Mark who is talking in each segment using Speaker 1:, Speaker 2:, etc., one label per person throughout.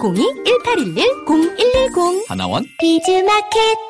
Speaker 1: 02-1811-0110.
Speaker 2: 하나원
Speaker 1: 비즈마켓.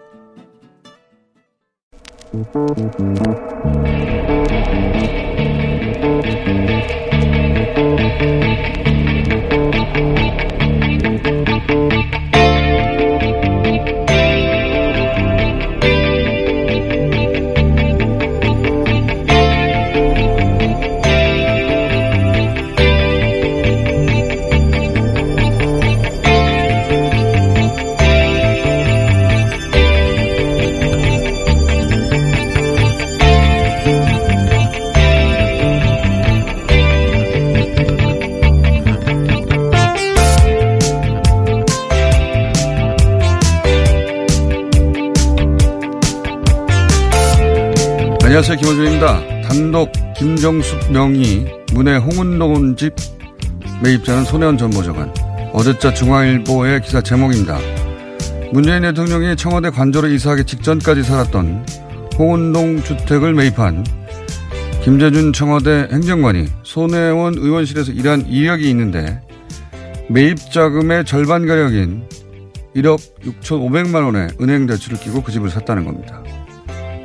Speaker 3: Thank you.
Speaker 4: 안녕하세요. 김호준입니다. 단독 김정숙 명의 문해 홍은동 집 매입자는 손혜원 전 보좌관. 어제자 중앙일보의 기사 제목입니다. 문재인 대통령이 청와대 관저로 이사하기 직전까지 살았던 홍은동 주택을 매입한 김재준 청와대 행정관이 손혜원 의원실에서 일한 이력이 있는데 매입 자금의 절반 가량인 1억 6천5백만 원의 은행 대출을 끼고 그 집을 샀다는 겁니다.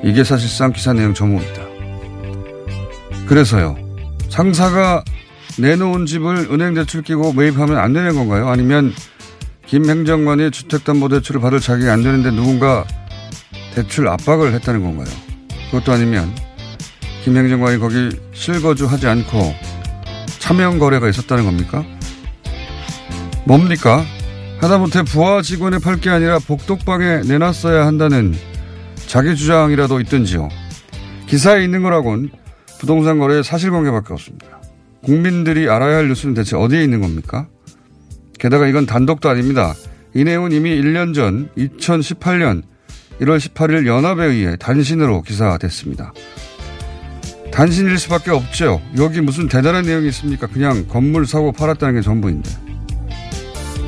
Speaker 4: 이게 사실상 기사 내용 전부입니다. 그래서요. 상사가 내놓은 집을 은행 대출 끼고 매입하면 안 되는 건가요? 아니면 김 행정관이 주택담보대출을 받을 자격이 안 되는데 누군가 대출 압박을 했다는 건가요? 그것도 아니면 김 행정관이 거기 실거주하지 않고 차명 거래가 있었다는 겁니까? 뭡니까? 하다못해 부하 직원의 팔 게 아니라 복독방에 내놨어야 한다는 자기 주장이라도 있든지요. 기사에 있는 거라곤 부동산 거래 사실관계밖에 없습니다. 국민들이 알아야 할 뉴스는 대체 어디에 있는 겁니까? 게다가 이건 단독도 아닙니다. 이 내용은 이미 1년 전 2018년 1월 18일 연합에 의해 단신으로 기사됐습니다. 단신일 수밖에 없죠. 여기 무슨 대단한 내용이 있습니까? 그냥 건물 사고 팔았다는 게 전부인데.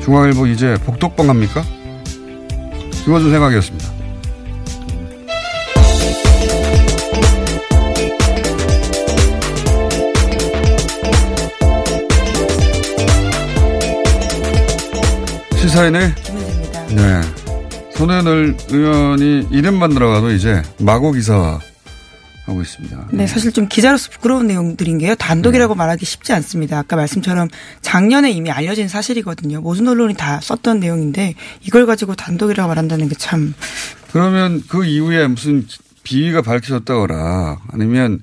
Speaker 4: 중앙일보 이제 복독방 합니까? 김원준 생각이었습니다. 시사인의
Speaker 5: 김은지입니다.
Speaker 4: 네. 손혜늘 의원이 이름만 들어가도 이제 마고 기사 하고 있습니다.
Speaker 5: 네, 사실 좀 기자로서 부끄러운 내용들인 게요. 단독이라고 말하기 쉽지 않습니다. 아까 말씀처럼 작년에 이미 알려진 사실이거든요. 모든 언론이 다 썼던 내용인데 이걸 가지고 단독이라고 말한다는 게 참
Speaker 4: 그러면 그 이후에 무슨 비위가 밝혀졌다거나 아니면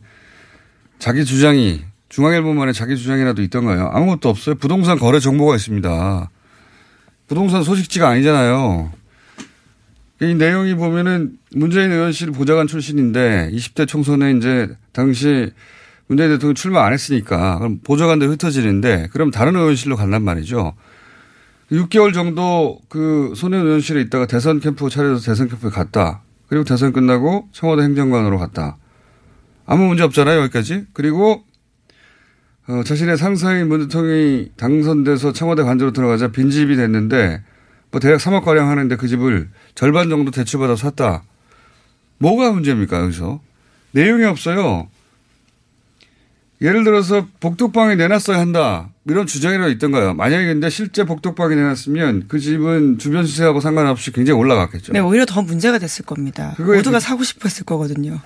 Speaker 4: 자기 주장이 중앙일보만의 자기 주장이라도 있던가요? 아무것도 없어요. 부동산 거래 정보가 있습니다. 부동산 소식지가 아니잖아요. 이 내용이 보면은 문재인 의원실 보좌관 출신인데 20대 총선에 이제 당시 문재인 대통령 출마 안 했으니까 그럼 보좌관들 흩어지는데 그럼 다른 의원실로 간단 말이죠. 6개월 정도 그 손혜원 의원실에 있다가 대선 캠프 차려서 대선 캠프에 갔다. 그리고 대선 끝나고 청와대 행정관으로 갔다. 아무 문제 없잖아요, 여기까지. 그리고 어, 자신의 상사인 문 대통령이 당선돼서 청와대 관저로 들어가자 빈집이 됐는데 뭐 대략 3억 가량 하는데 그 집을 절반 정도 대출받아 서 샀다. 뭐가 문제입니까 여기서? 내용이 없어요. 예를 들어서 복덕방에 내놨어야 한다. 이런 주장이라도 있던가요? 만약에 근데 실제 복덕방에 내놨으면 그 집은 주변 시세하고 상관없이 굉장히 올라갔겠죠.
Speaker 5: 네, 오히려 더 문제가 됐을 겁니다. 모두가
Speaker 4: 그-
Speaker 5: 사고 싶어 했을 거거든요.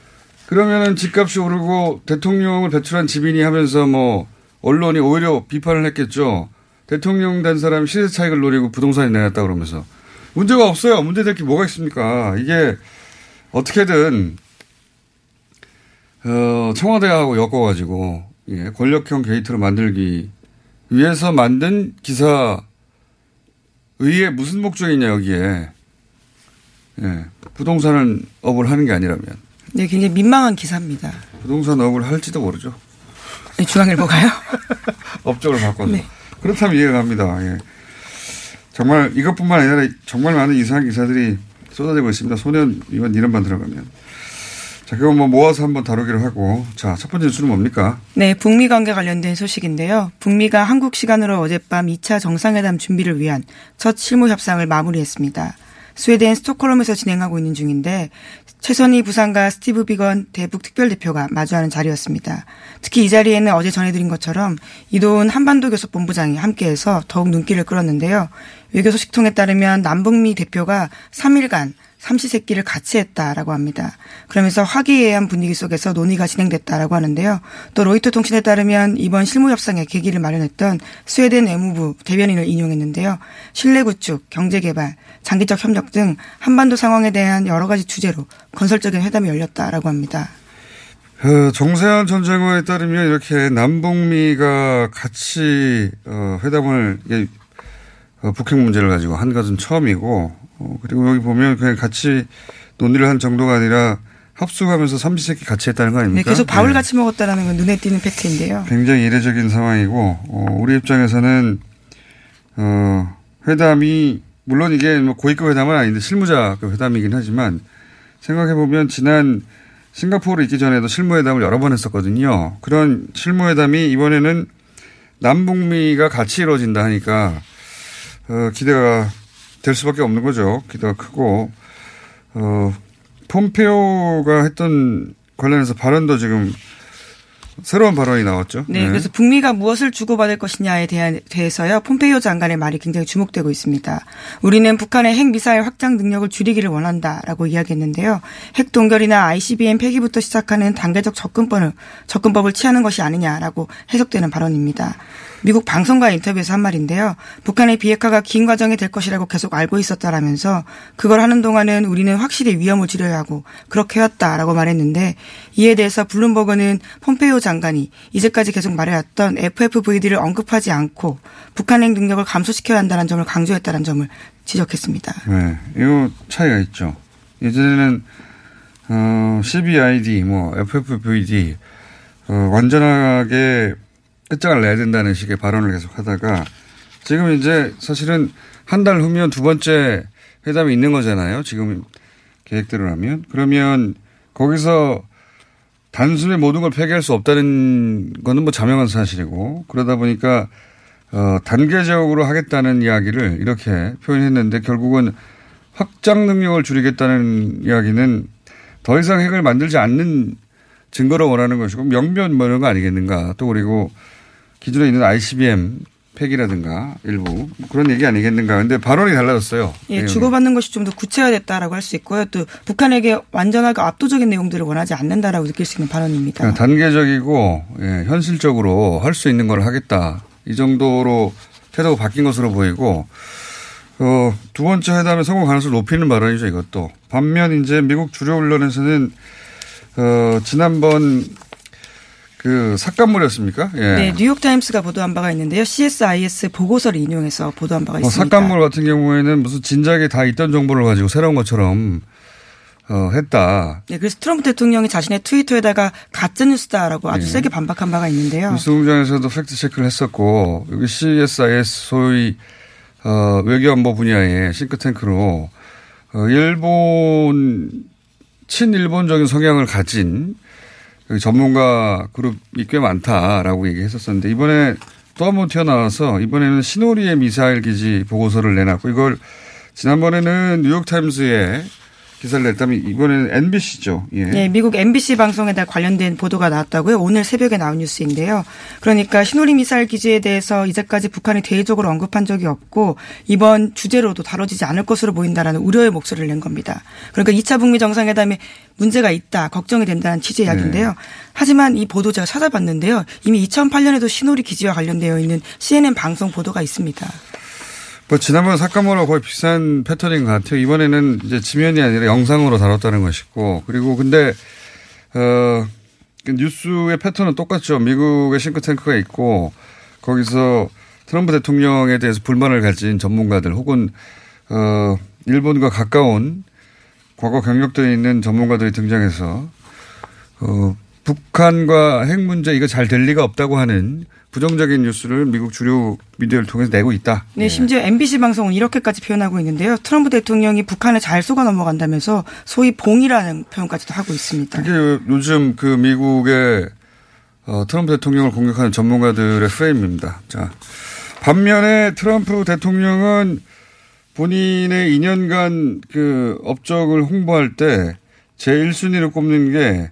Speaker 4: 그러면은 집값이 오르고 대통령을 배출한 집인이 하면서 뭐 언론이 오히려 비판을 했겠죠. 대통령 된 사람이 시세 차익을 노리고 부동산에 내놨다 그러면서. 문제가 없어요. 문제될 게 뭐가 있습니까? 이게 어떻게든 어, 청와대하고 엮어가지고 예, 권력형 게이트를 만들기 위해서 만든 기사 의의 무슨 목적이냐 여기에 예, 부동산을 업을 하는 게 아니라면
Speaker 5: 네, 굉장히 민망한 기사입니다.
Speaker 4: 부동산 업을 할지도 모르죠.
Speaker 5: 네, 중앙일보가요?
Speaker 4: 업적을 바꿔서
Speaker 5: 네.
Speaker 4: 그렇다면 이해가 갑니다. 예. 정말 이것뿐만 아니라 정말 많은 이상한 기사들이 쏟아지고 있습니다. 소년 이건 이름만 들어가면. 자, 그거 뭐 모아서 한번 다루기로 하고. 자, 첫 번째 뉴스는 뭡니까?
Speaker 5: 네, 북미 관계 관련된 소식인데요. 북미가 한국 시간으로 어젯밤 2차 정상회담 준비를 위한 첫 실무 협상을 마무리했습니다. 스웨덴 스톡홀름에서 진행하고 있는 중인데 최선희 부상과 스티브 비건 대북 특별대표가 마주하는 자리였습니다. 특히 이 자리에는 어제 전해드린 것처럼 이도훈 한반도 교섭 본부장이 함께해서 더욱 눈길을 끌었는데요. 외교 소식통에 따르면 남북미 대표가 3일간 삼시세끼를 같이 했다라고 합니다. 그러면서 화기애애한 분위기 속에서 논의가 진행됐다라고 하는데요. 또 로이터 통신에 따르면 이번 실무협상의 계기를 마련했던 스웨덴 외무부 대변인을 인용했는데요. 신뢰 구축, 경제 개발, 장기적 협력 등 한반도 상황에 대한 여러 가지 주제로 건설적인 회담이 열렸다라고 합니다.
Speaker 4: 그 정세현 전 장관에 따르면 이렇게 남북미가 같이 어, 회담을 어, 북핵 문제를 가지고 한 것은 처음이고 어, 그리고 여기 보면 그냥 같이 논의를 한 정도가 아니라 합숙하면서 삼시세끼 같이 했다는 거
Speaker 5: 네,
Speaker 4: 아닙니까?
Speaker 5: 계속 밥을
Speaker 4: 네.
Speaker 5: 같이 먹었다라는 건 눈에 띄는 팩트인데요.
Speaker 4: 굉장히 이례적인 상황이고 어, 우리 입장에서는 어, 회담이 물론 이게 뭐 고위급 회담은 아닌데 실무자급 회담이긴 하지만 생각해 보면 지난 싱가포르 있기 전에도 실무회담을 여러 번 했었거든요. 그런 실무회담이 이번에는 남북미가 같이 이루어진다 하니까 어, 기대가 될 수밖에 없는 거죠. 기대가 크고 어, 폼페오가 했던 관련해서 발언도 지금 새로운 발언이 나왔죠.
Speaker 5: 네, 그래서 북미가 무엇을 주고받을 것이냐에 대한 대해서요. 폼페이오 장관의 말이 굉장히 주목되고 있습니다. 우리는 북한의 핵 미사일 확장 능력을 줄이기를 원한다라고 이야기했는데요. 핵 동결이나 ICBM 폐기부터 시작하는 단계적 접근법을 접근법을 취하는 것이 아니냐라고 해석되는 발언입니다. 미국 방송과 인터뷰에서 한 말인데요. 북한의 비핵화가 긴 과정이 될 것이라고 계속 알고 있었다라면서 그걸 하는 동안은 우리는 확실히 위험을 줄여야 하고 그렇게 해왔다라고 말했는데 이에 대해서 블룸버그는 폼페이오 장관이 이제까지 계속 말해왔던 FFVD를 언급하지 않고 북한 핵 능력을 감소시켜야 한다는 점을 강조했다는 점을 지적했습니다.
Speaker 4: 네, 이거 차이가 있죠. 예전에는 어, CBID, 뭐 FFVD 어, 완전하게 끝장을 내야 된다는 식의 발언을 계속 하다가 지금 이제 사실은 한 달 후면 두 번째 회담이 있는 거잖아요. 지금 계획대로라면. 그러면 거기서 단순히 모든 걸 폐기할 수 없다는 거는 뭐 자명한 사실이고 그러다 보니까 어, 단계적으로 하겠다는 이야기를 이렇게 표현했는데 결국은 확장 능력을 줄이겠다는 이야기는 더 이상 핵을 만들지 않는 증거를 원하는 것이고 명분 뭐 이런 거 아니겠는가. 또 그리고 기존에 있는 ICBM 폐기라든가 일부 뭐 그런 얘기 아니겠는가. 근데 발언이 달라졌어요.
Speaker 5: 예,
Speaker 4: 내용이.
Speaker 5: 주고받는 것이 좀 더 구체화됐다라고 할 수 있고요. 또 북한에게 완전하고 압도적인 내용들을 원하지 않는다라고 느낄 수 있는 발언입니다.
Speaker 4: 그냥 단계적이고 예, 현실적으로 할 수 있는 걸 하겠다. 이 정도로 태도가 바뀐 것으로 보이고 어, 두 번째 회담의 성공 가능성을 높이는 발언이죠, 이것도. 반면 이제 미국 주류 언론에서는 어, 지난번 그 삭감물이었습니까? 예.
Speaker 5: 네, 뉴욕타임스가 보도한 바가 있는데요. CSIS 보고서를 인용해서 보도한 바가
Speaker 4: 뭐
Speaker 5: 있습니다.
Speaker 4: 삭간몰 같은 경우에는 무슨 진작에 다 있던 정보를 가지고 새로운 것처럼 어, 했다.
Speaker 5: 네, 그래서 트럼프 대통령이 자신의 트위터에다가 가짜 뉴스다라고 아주
Speaker 4: 네.
Speaker 5: 세게 반박한 바가 있는데요.
Speaker 4: 뉴스 공장에서도 팩트 체크를 했었고 여기 CSIS 소위 어, 외교안보 분야의 싱크탱크로 어, 일본 친일본적인 성향을 가진 그 전문가 그룹이 꽤 많다라고 얘기했었었는데 이번에 또 한 번 튀어나와서 이번에는 시노리의 미사일 기지 보고서를 내놨고 이걸 지난번에는 뉴욕타임스에 기사를 냈다면 이번에는 NBC죠. 예.
Speaker 5: 네, 미국 MBC 방송에 다 관련된 보도가 나왔다고요. 오늘 새벽에 나온 뉴스인데요. 그러니까 신호리 미사일 기지에 대해서 이제까지 북한이 대외적으로 언급한 적이 없고 이번 주제로도 다뤄지지 않을 것으로 보인다라는 우려의 목소리를 낸 겁니다. 그러니까 2차 북미 정상회담에 문제가 있다, 걱정이 된다는 취지의
Speaker 4: 네.
Speaker 5: 이야기인데요. 하지만 이 보도 제가 찾아봤는데요. 이미 2008년에도 신호리 기지와 관련되어 있는 CNN 방송 보도가 있습니다.
Speaker 4: 뭐 지난번 사건으로 거의 비슷한 패턴인 것 같아요. 이번에는 이제 지면이 아니라 영상으로 다뤘다는 것이고 그리고 근데 어 뉴스의 패턴은 똑같죠. 미국의 싱크탱크가 있고 거기서 트럼프 대통령에 대해서 불만을 가진 전문가들 혹은 어 일본과 가까운 과거 경력들이 있는 전문가들이 등장해서 어 북한과 핵 문제 이거 잘 될 리가 없다고 하는 부정적인 뉴스를 미국 주류 미디어를 통해서 내고 있다.
Speaker 5: 네, 심지어 MBC 방송은 이렇게까지 표현하고 있는데요. 트럼프 대통령이 북한을 잘 속아 넘어간다면서 소위 봉이라는 표현까지도 하고 있습니다.
Speaker 4: 그게 요즘 그 미국의 어, 트럼프 대통령을 공격하는 전문가들의 프레임입니다. 자, 반면에 트럼프 대통령은 본인의 2년간 그 업적을 홍보할 때 제1순위로 꼽는 게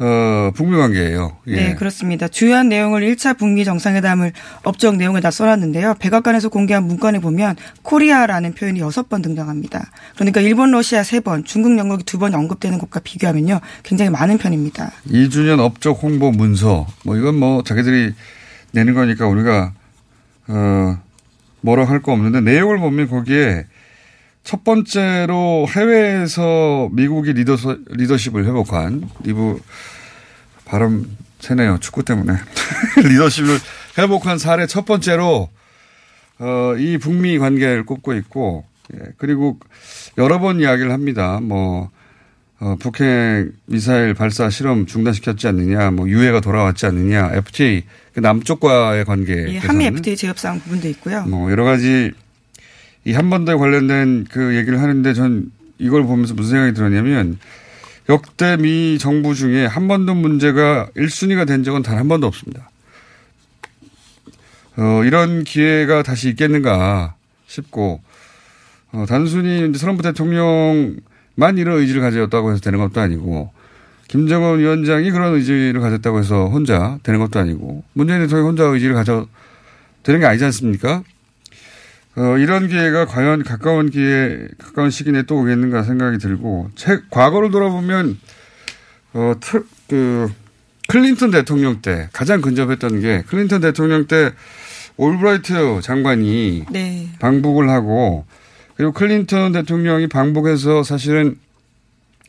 Speaker 4: 어, 북미 관계예요. 예.
Speaker 5: 네, 그렇습니다. 주요한 내용을 1차 북미 정상회담을 업적 내용에다 써놨는데요. 백악관에서 공개한 문건에 보면 코리아라는 표현이 6번 등장합니다. 그러니까 일본, 러시아 3번, 중국, 영국이 2번 언급되는 것과 비교하면요. 굉장히 많은 편입니다.
Speaker 4: 2주년 업적 홍보 문서. 뭐 이건 뭐 자기들이 내는 거니까 우리가 어 뭐라 할 거 없는데 내용을 보면 거기에 첫 번째로 해외에서 미국이 리더, 리더십을 회복한, 리브, 발음 새네요. 축구 때문에. 리더십을 회복한 사례 첫 번째로, 어, 이 북미 관계를 꼽고 있고, 예, 그리고 여러 번 이야기를 합니다. 뭐, 어, 북핵 미사일 발사 실험 중단시켰지 않느냐, 뭐, 유해가 돌아왔지 않느냐, FTA, 그 남쪽과의 관계.
Speaker 5: 예, 한미 FTA 재협상 부분도 있고요.
Speaker 4: 뭐, 여러 가지 이 한반도에 관련된 그 얘기를 하는데 전 이걸 보면서 무슨 생각이 들었냐면 역대 미 정부 중에 한반도 문제가 1순위가 된 적은 단 한 번도 없습니다. 어, 이런 기회가 다시 있겠는가 싶고 어, 단순히 트럼프 대통령만 이런 의지를 가졌다고 해서 되는 것도 아니고 김정은 위원장이 그런 의지를 가졌다고 해서 혼자 되는 것도 아니고 문재인 대통령이 혼자 의지를 가져 되는 게 아니지 않습니까? 어, 이런 기회가 과연 가까운 기회, 가까운 시기 내에 또 오겠는가 생각이 들고, 책, 과거를 돌아보면, 어, 트, 그, 클린턴 대통령 때 가장 근접했던 게 클린턴 대통령 때 올브라이트 장관이
Speaker 5: 네.
Speaker 4: 방북을 하고 그리고 클린턴 대통령이 방북해서 사실은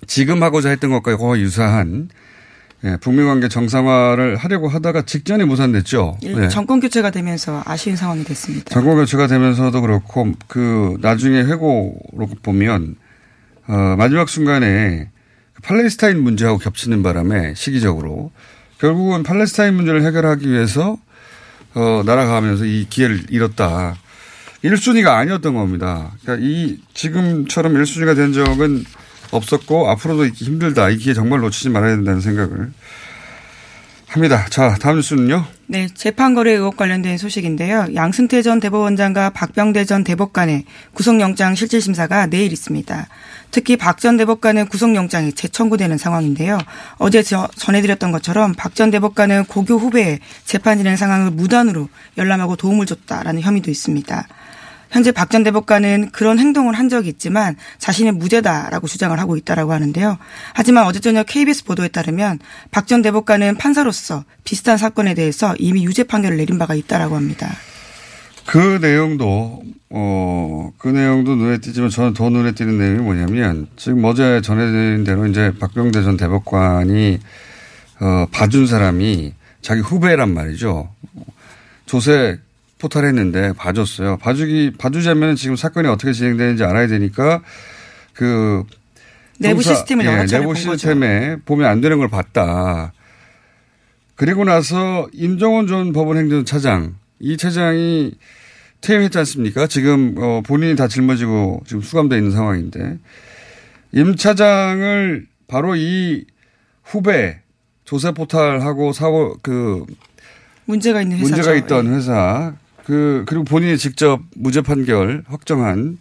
Speaker 4: 지금 하고자 했던 것과 거의 유사한 예, 북미 관계 정상화를 하려고 하다가 직전에 무산됐죠.
Speaker 5: 예, 정권 교체가 되면서 아쉬운 상황이 됐습니다.
Speaker 4: 정권 교체가 되면서도 그렇고 그 나중에 회고로 보면 어, 마지막 순간에 팔레스타인 문제하고 겹치는 바람에 시기적으로 결국은 팔레스타인 문제를 해결하기 위해서 어, 날아가면서 이 기회를 잃었다. 1순위가 아니었던 겁니다. 그러니까 이 지금처럼 1순위가 된 적은 없었고 앞으로도 있기 힘들다. 이 기회 정말 놓치지 말아야 된다는 생각을 합니다. 자, 다음 뉴스는요.
Speaker 5: 네, 재판거래 의혹 관련된 소식인데요. 양승태 전 대법원장과 박병대 전 대법관의 구속영장 실질심사가 내일 있습니다. 특히 박 전 대법관은 구속영장이 재청구되는 상황인데요. 어제 전해드렸던 것처럼 박 전 대법관은 고교 후배의 재판 진행 상황을 무단으로 열람하고 도움을 줬다라는 혐의도 있습니다. 현재 박 전 대법관은 그런 행동을 한 적이 있지만 자신은 무죄다라고 주장을 하고 있다라고 하는데요. 하지만 어제 저녁 KBS 보도에 따르면 박 전 대법관은 판사로서 비슷한 사건에 대해서 이미 유죄 판결을 내린 바가 있다라고 합니다.
Speaker 4: 그 내용도 어 그 내용도 눈에 띄지만 저는 더 눈에 띄는 내용이 뭐냐면 지금 어제 전해드린 대로 이제 박병대 전 대법관이 어 봐준 사람이 자기 후배란 말이죠. 조세 포탈했는데 봐줬어요. 봐주기 봐주자면 지금 사건이 어떻게 진행되는지 알아야 되니까 그
Speaker 5: 내부 조사, 시스템을
Speaker 4: 예, 내부 시스템에 거죠. 보면 안 되는 걸 봤다. 그리고 나서 임종원 전 법원행정 차장 이 차장이 퇴임했지 않습니까? 지금 어 본인이 다 짊어지고 지금 수감돼 있는 상황인데 임 차장을 바로 이 후배 조세 포탈하고 사고 그
Speaker 5: 문제가 있는 회사
Speaker 4: 문제가 있던 회사 그 그리고 본인이 직접 무죄 판결 확정한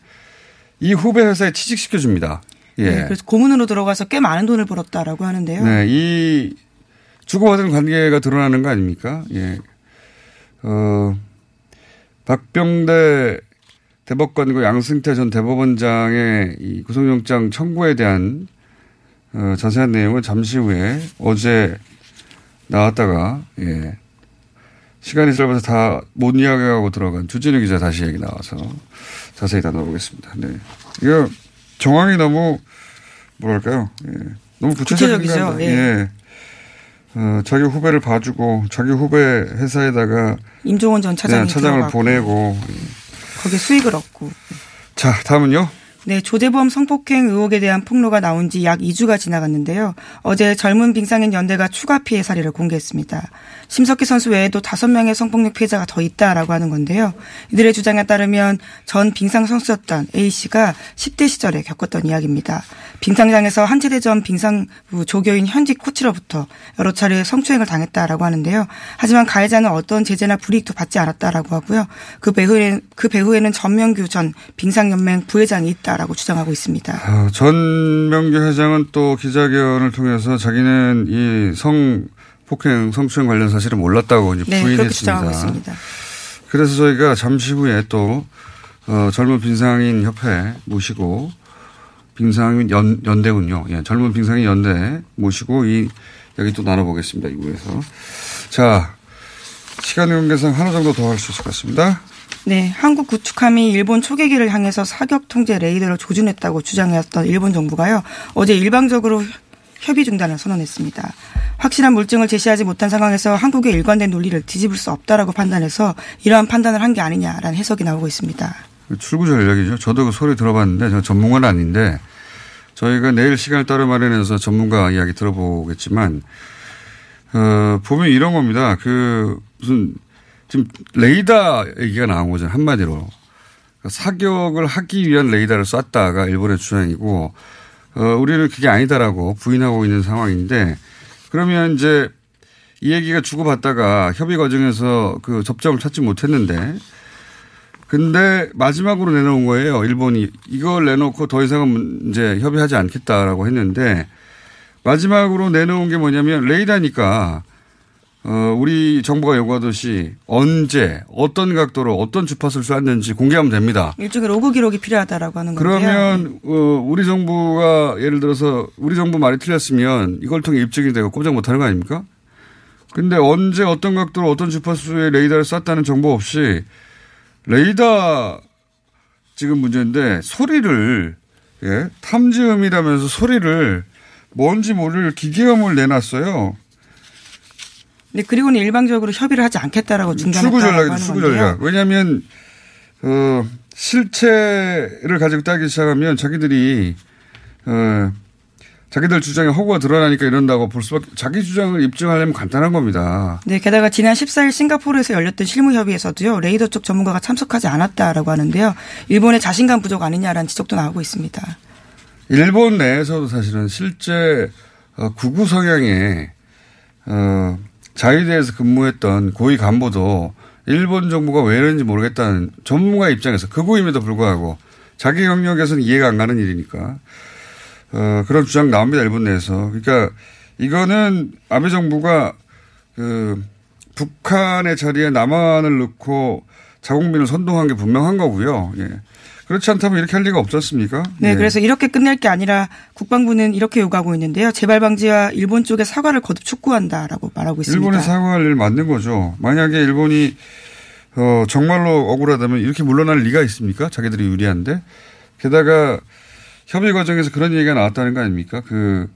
Speaker 4: 이 후배 회사에 취직시켜 줍니다.
Speaker 5: 예. 네, 그래서 고문으로 들어가서 꽤 많은 돈을 벌었다라고 하는데요.
Speaker 4: 네, 이 주고받은 관계가 드러나는 거 아닙니까? 예. 어, 박병대 대법관과 양승태 전 대법원장의 이 구속영장 청구에 대한 어, 자세한 내용은 잠시 후에 어제 나왔다가 예, 시간이 짧아서 다 못 이야기하고 들어간 주진우 기자 다시 얘기 나와서 자세히 다뤄보겠습니다. 네. 이거 정황이 너무 뭐랄까요? 예. 너무 구체적인
Speaker 5: 구체적이죠.
Speaker 4: 거
Speaker 5: 예.
Speaker 4: 예. 어, 자기 후배를 봐주고 자기 후배 회사에다가
Speaker 5: 임종원 전 차장이
Speaker 4: 그냥 차장을
Speaker 5: 들어가고
Speaker 4: 보내고
Speaker 5: 거기에 수익을 얻고
Speaker 4: 자 다음은요.
Speaker 5: 네, 조재범 성폭행 의혹에 대한 폭로가 나온 지 약 2주가 지나갔는데요. 어제 젊은 빙상인 연대가 추가 피해 사례를 공개했습니다. 심석희 선수 외에도 5명의 성폭력 피해자가 더 있다라고 하는 건데요. 이들의 주장에 따르면 전 빙상 선수였던 A씨가 10대 시절에 겪었던 이야기입니다. 빙상장에서 한체대전 빙상부 조교인 현직 코치로부터 여러 차례 성추행을 당했다라고 하는데요. 하지만 가해자는 어떤 제재나 불이익도 받지 않았다라고 하고요. 그 배후에는, 그 배후에는 전명규 전 빙상연맹 부회장이 있다라고 주장하고 있습니다.
Speaker 4: 어, 전명규 회장은 또 기자회견을 통해서 자기는 이 성 폭행, 성추행 관련 사실을 몰랐다고 이제
Speaker 5: 네,
Speaker 4: 부인했습니다.
Speaker 5: 있습니다.
Speaker 4: 그래서 저희가 잠시 후에 또 어, 젊은 빙상인 협회 모시고 빙상인 연, 연대군요. 예, 젊은 빙상인 연대 모시고 이 여기 또 나눠보겠습니다. 이부에서 자 시간 관계상 하나 정도 더 할 수 있을 것 같습니다.
Speaker 5: 네, 한국 구축함이 일본 초계기를 향해서 사격 통제 레이더를 조준했다고 주장했던 일본 정부가요. 어제 일방적으로 협의 중단을 선언했습니다. 확실한 물증을 제시하지 못한 상황에서 한국의 일관된 논리를 뒤집을 수 없다라고 판단해서 이러한 판단을 한 게 아니냐라는 해석이 나오고 있습니다.
Speaker 4: 출구 전략이죠. 저도 그 소리 들어봤는데 저 전문가는 아닌데 저희가 내일 시간을 따로 마련해서 전문가 이야기 들어보겠지만 어, 보면 이런 겁니다. 그 무슨 지금 레이더 얘기가 나온 거죠. 한마디로. 그러니까 사격을 하기 위한 레이더를 쐈다가 일본의 주장이고 어, 우리는 그게 아니다라고 부인하고 있는 상황인데 그러면 이제 이 얘기가 주고받다가 협의 과정에서 그 접점을 찾지 못했는데 근데 마지막으로 내놓은 거예요. 일본이 이걸 내놓고 더 이상은 이제 협의하지 않겠다라고 했는데 마지막으로 내놓은 게 뭐냐면 레이더니까 어, 우리 정부가 요구하듯이 언제 어떤 각도로 어떤 주파수를 쐈는지 공개하면 됩니다.
Speaker 5: 일종의 로그 기록이 필요하다라고 하는 건데요.
Speaker 4: 그러면 어, 우리 정부가 예를 들어서 우리 정부 말이 틀렸으면 이걸 통해 입증이 되고 꼼짝 못하는 거 아닙니까? 근데 언제 어떤 각도로 어떤 주파수의 레이더를 쐈다는 정보 없이 레이더 지금 문제인데 소리를 예, 탐지음이라면서 소리를 뭔지 모를 기계음을 내놨어요.
Speaker 5: 네, 그리고는 일방적으로 협의를 하지 않겠다라고 중단했다고 하는
Speaker 4: 출구. 전략. 왜냐하면 어, 실체를 가지고 따기 시작하면 자기들이 어, 자기들 주장에 허구가 드러나니까 이런다고 볼 수밖에 자기 주장을 입증하려면 간단한 겁니다.
Speaker 5: 네, 게다가 지난 14일 싱가포르에서 열렸던 실무 협의에서도요, 레이더 쪽 전문가가 참석하지 않았다라고 하는데요, 일본의 자신감 부족 아니냐라는 지적도 나오고 있습니다.
Speaker 4: 일본 내에서도 사실은 실제 어, 구구 성향의 어, 자위대에서 근무했던 고위 간부도 일본 정부가 왜 이러는지 모르겠다는 전문가 입장에서 극우임에도 불구하고 자기 영역에서는 이해가 안 가는 일이니까 어, 그런 주장 나옵니다 일본 내에서 그러니까 이거는 아베 정부가 그 북한의 자리에 남한을 넣고 자국민을 선동한 게 분명한 거고요. 예. 그렇지 않다면 이렇게 할 리가 없지 않습니까?
Speaker 5: 네,
Speaker 4: 예.
Speaker 5: 그래서 이렇게 끝낼 게 아니라 국방부는 이렇게 요구하고 있는데요. 재발 방지와 일본 쪽의 사과를 거듭 촉구한다라고 말하고 있습니다.
Speaker 4: 일본이 사과할 일 맞는 거죠. 만약에 일본이 어, 정말로 억울하다면 이렇게 물러날 리가 있습니까? 자기들이 유리한데. 게다가 협의 과정에서 그런 얘기가 나왔다는 거 아닙니까? 그,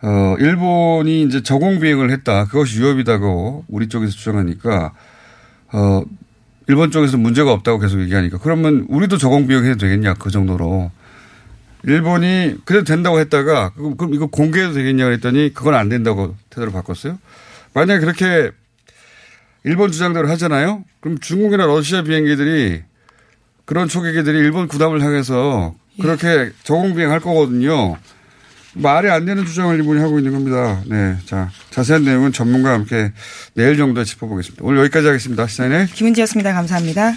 Speaker 4: 어, 일본이 이제 저공 비행을 했다. 그것이 위협이다고 우리 쪽에서 주장하니까, 어, 일본 쪽에서 문제가 없다고 계속 얘기하니까 그러면 우리도 저공 비행해도 되겠냐 그 정도로. 일본이 그래도 된다고 했다가 그럼 그럼 이거 공개해도 되겠냐 그랬더니 그건 안 된다고 태도를 바꿨어요. 만약에 그렇게 일본 주장대로 하잖아요. 그럼 중국이나 러시아 비행기들이 그런 초계기들이 일본 구담을 향해서 그렇게 저공 비행할 거거든요. 말이 안 되는 주장을 일본이 하고 있는 겁니다. 네. 자, 자세한 내용은 전문가와 함께 내일 정도에 짚어보겠습니다. 오늘 여기까지 하겠습니다. 시사인의
Speaker 5: 김은지였습니다. 감사합니다.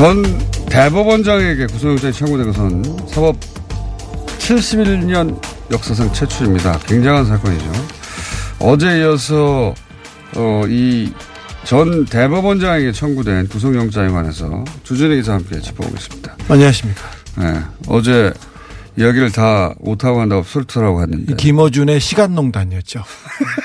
Speaker 4: 전 대법원장에게 구속영장이 청구된 것은 사법 71년 역사상 최초입니다. 굉장한 사건이죠. 어제 이어서 어, 이 전 대법원장에게 청구된 구속영장에 관해서 주진희 기자 함께 짚어보겠습니다.
Speaker 6: 안녕하십니까.
Speaker 4: 네, 어제 이야기를 다 못하고 한다고 술투라고 했는데
Speaker 6: 김어준의 시간농단이었죠.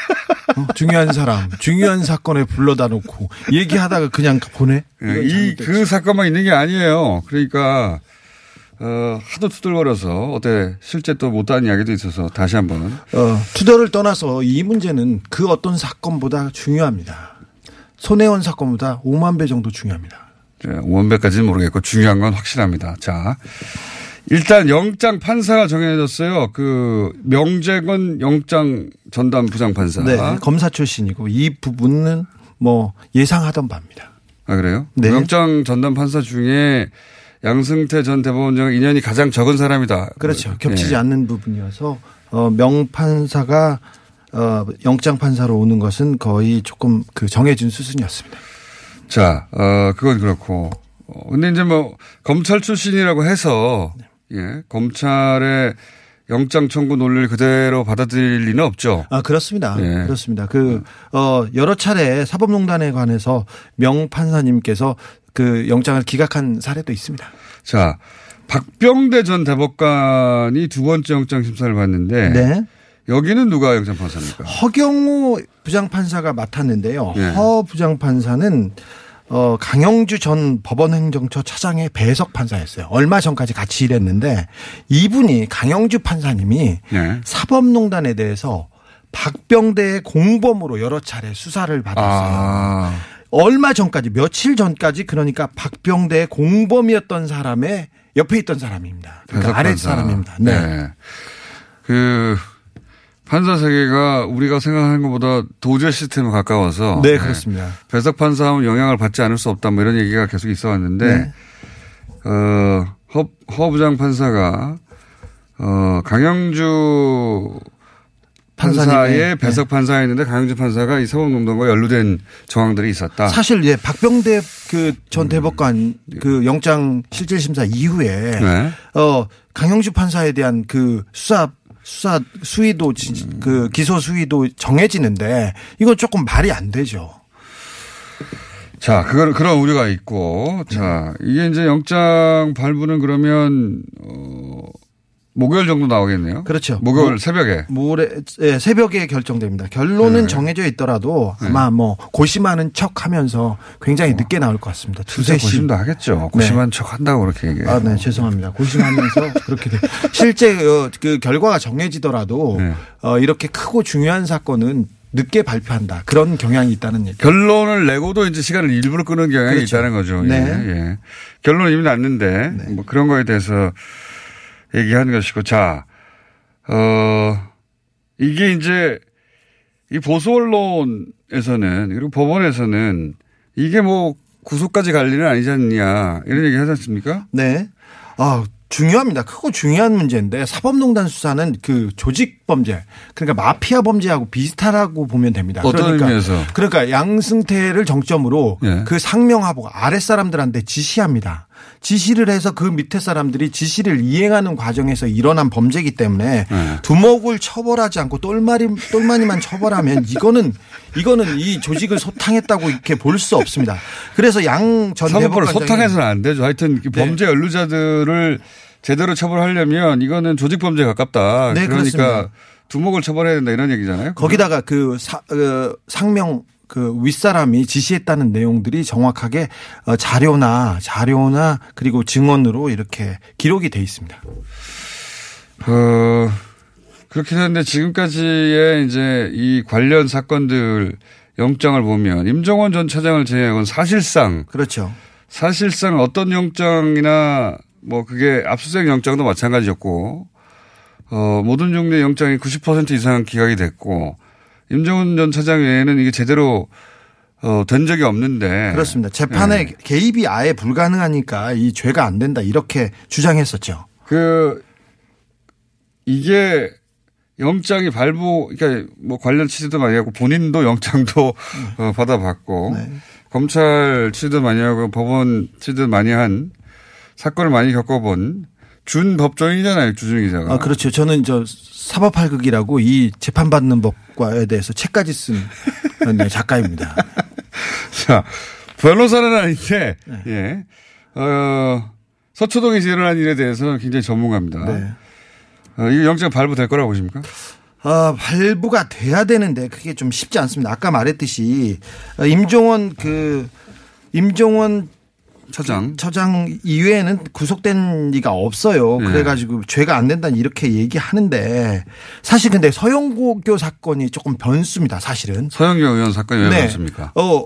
Speaker 6: 어, 중요한 사람, 중요한 사건에 불러다 놓고 얘기하다가 그냥 보내?
Speaker 4: 예, 이그 사건만 있는 게 아니에요. 그러니까 어, 하도 투덜거려서 어때 실제 또 못한 이야기도 있어서 다시 한번
Speaker 6: 어, 투덜을 떠나서 이 문제는 그 어떤 사건보다 중요합니다. 손혜원 사건보다 5만 배 정도 중요합니다.
Speaker 4: 원배까지는 모르겠고 중요한 건 확실합니다. 자, 일단 영장 판사가 정해졌어요. 그 명재건 영장 전담 부장 판사.
Speaker 6: 네, 검사 출신이고 이 부분은 뭐 예상하던 바입니다.
Speaker 4: 아 그래요?
Speaker 6: 네.
Speaker 4: 영장 전담 판사 중에 양승태 전 대법원장 인연이 가장 적은 사람이다.
Speaker 6: 그렇죠. 겹치지
Speaker 4: 예.
Speaker 6: 않는 부분이어서 어, 명판사가 어, 영장 판사로 오는 것은 거의 조금 그 정해진 수순이었습니다.
Speaker 4: 자, 어, 그건 그렇고. 어, 근데 이제 뭐, 검찰 출신이라고 해서, 예, 검찰의 영장 청구 논리를 그대로 받아들일 리는 없죠.
Speaker 6: 아 그렇습니다.
Speaker 4: 예.
Speaker 6: 그렇습니다. 그 어, 여러 차례 사법농단에 관해서 명 판사님께서 그 영장을 기각한 사례도 있습니다.
Speaker 4: 자, 박병대 전 대법관이 두 번째 영장 심사를 받는데,
Speaker 6: 네.
Speaker 4: 여기는 누가 영장 판사입니까?
Speaker 6: 허경호 부장 판사가 맡았는데요.
Speaker 4: 예.
Speaker 6: 허 부장 판사는 어, 강영주 전 법원행정처 차장의 배석 판사였어요. 얼마 전까지 같이 일했는데 이분이 강영주 판사님이
Speaker 4: 네.
Speaker 6: 사법농단에 대해서 박병대의 공범으로 여러 차례 수사를 받았어요.
Speaker 4: 아,
Speaker 6: 얼마 전까지 며칠 전까지 그러니까 박병대의 공범이었던 사람의 옆에 있던 사람입니다. 그러니까 아래. 사람입니다. 네.
Speaker 4: 그, 판사 세계가 우리가 생각하는 것보다 도제 시스템에 가까워서.
Speaker 6: 네, 그렇습니다.
Speaker 4: 배석 판사하면 영향을 받지 않을 수 없다 뭐 이런 얘기가 계속 있어 왔는데,
Speaker 6: 네.
Speaker 4: 어, 허, 허 부장 판사가, 어, 강영주 판사의
Speaker 6: 판사님의,
Speaker 4: 배석 판사였는데 강영주 판사가 이 사법농단과 연루된 정황들이 있었다.
Speaker 6: 사실 예 박병대 그 전 대법관 그 영장 실질 심사 이후에
Speaker 4: 네.
Speaker 6: 어 강영주 판사에 대한 그 수사 수사 수위도 지- 그 기소 수위도 정해지는데 이건 조금 말이 안 되죠.
Speaker 4: 자, 그건 그런 우려가 있고, 자, 이게 이제 영장 발부는 그러면, 어, 목요일 정도 나오겠네요.
Speaker 6: 그렇죠.
Speaker 4: 목요일
Speaker 6: 모-
Speaker 4: 새벽에.
Speaker 6: 모레 예, 새벽에 결정됩니다. 결론은
Speaker 4: 네.
Speaker 6: 정해져 있더라도 아마 뭐 고심하는 척하면서 굉장히 늦게 나올 것 같습니다. 두세 시.
Speaker 4: 고심도 하겠죠. 고심한 척 한다고 그렇게 얘기해요.
Speaker 6: 아, 네, 죄송합니다. 고심하면서 그렇게 돼. 실제 어, 그 결과가 정해지더라도
Speaker 4: 네.
Speaker 6: 어, 이렇게 크고 중요한 사건은 늦게 발표한다. 그런 경향이 있다는 얘기.
Speaker 4: 결론을 내고도 이제 시간을 일부러 끄는 경향이
Speaker 6: 그렇죠.
Speaker 4: 있다는 거죠.
Speaker 6: 네.
Speaker 4: 예, 예. 결론은 이미 났는데, 뭐 그런 거에 대해서 얘기한 것이고, 자, 어, 이게 이제 이 보수 언론에서는, 그리고 법원에서는 이게 뭐 구속까지 갈 일은 아니지 않냐, 이런 얘기 하지 않습니까?
Speaker 6: 네. 아, 중요합니다. 크고 중요한 문제인데 사법농단 수사는 그 조직 범죄, 그러니까 마피아 범죄하고 비슷하다고 보면 됩니다.
Speaker 4: 어떤
Speaker 6: 그러니까,
Speaker 4: 의미에서?
Speaker 6: 그러니까 양승태를 정점으로
Speaker 4: 예.
Speaker 6: 그 상명하복 아랫 사람들한테 지시합니다. 지시를 해서 그 밑에 사람들이 지시를 이행하는 과정에서 일어난 범죄이기 때문에
Speaker 4: 네.
Speaker 6: 두목을 처벌하지 않고 똘마리 똘마니만 처벌하면 이거는 이거는 이 조직을 소탕했다고 이렇게 볼 수 없습니다. 그래서 양 전 대법관장이
Speaker 4: 소탕해서는 안 되죠. 하여튼 그
Speaker 6: 네.
Speaker 4: 범죄 연루자들을 제대로 처벌하려면 이거는 조직 범죄에 가깝다.
Speaker 6: 네,
Speaker 4: 그러니까
Speaker 6: 그렇습니다.
Speaker 4: 두목을 처벌해야 된다 이런 얘기잖아요.
Speaker 6: 거기다가 그 사, 어, 상명 그 윗사람이 지시했다는 내용들이 정확하게 어, 자료나 자료나 그리고 증언으로 이렇게 기록이 돼 있습니다.
Speaker 4: 어, 그렇긴 한데 지금까지의 이제 이 관련 사건들 영장을 보면 임종원 전 차장을 제외하고는 사실상
Speaker 6: 그렇죠.
Speaker 4: 사실상 어떤 영장이나 뭐 그게 압수수색 영장도 마찬가지였고 어, 모든 종류의 영장이 90% 이상 기각이 됐고 임종원 전 차장 외에는 이게 제대로 어, 된 적이 없는데
Speaker 6: 그렇습니다. 재판에
Speaker 4: 네.
Speaker 6: 개입이 아예 불가능하니까 이 죄가 안 된다 이렇게 주장했었죠.
Speaker 4: 그 이게 영장이 발부 그러니까 뭐 관련 취재도 많이 하고 본인도 영장도 어, 받아봤고
Speaker 6: 네.
Speaker 4: 검찰 취재도 많이 하고 법원 취재도 많이 한 사건을 많이 겪어본 준 법조인이잖아요, 주준 기자가.
Speaker 6: 아, 그렇죠. 저는 저 사법팔극이라고 이 재판받는 법과에 대해서 책까지 쓴 네, 작가입니다.
Speaker 4: 자, 변호사는 아닌데,
Speaker 6: 네.
Speaker 4: 예. 어, 서초동에서 일어난 일에 대해서는 굉장히 전문가입니다.
Speaker 6: 네.
Speaker 4: 어, 이거 영장 발부될 거라고 보십니까?
Speaker 6: 아, 발부가 돼야 되는데 그게 좀 쉽지 않습니다. 아까 말했듯이 어, 임종원 그 임종원
Speaker 4: 차장.
Speaker 6: 처장 이외에는 구속된 리가 없어요.
Speaker 4: 네.
Speaker 6: 그래가지고 죄가 안 된다 이렇게 얘기하는데 사실 근데 서영고교 사건이 조금 변수입니다. 사실은.
Speaker 4: 서영교 의원 사건이 왜 그렇습니까?
Speaker 6: 어,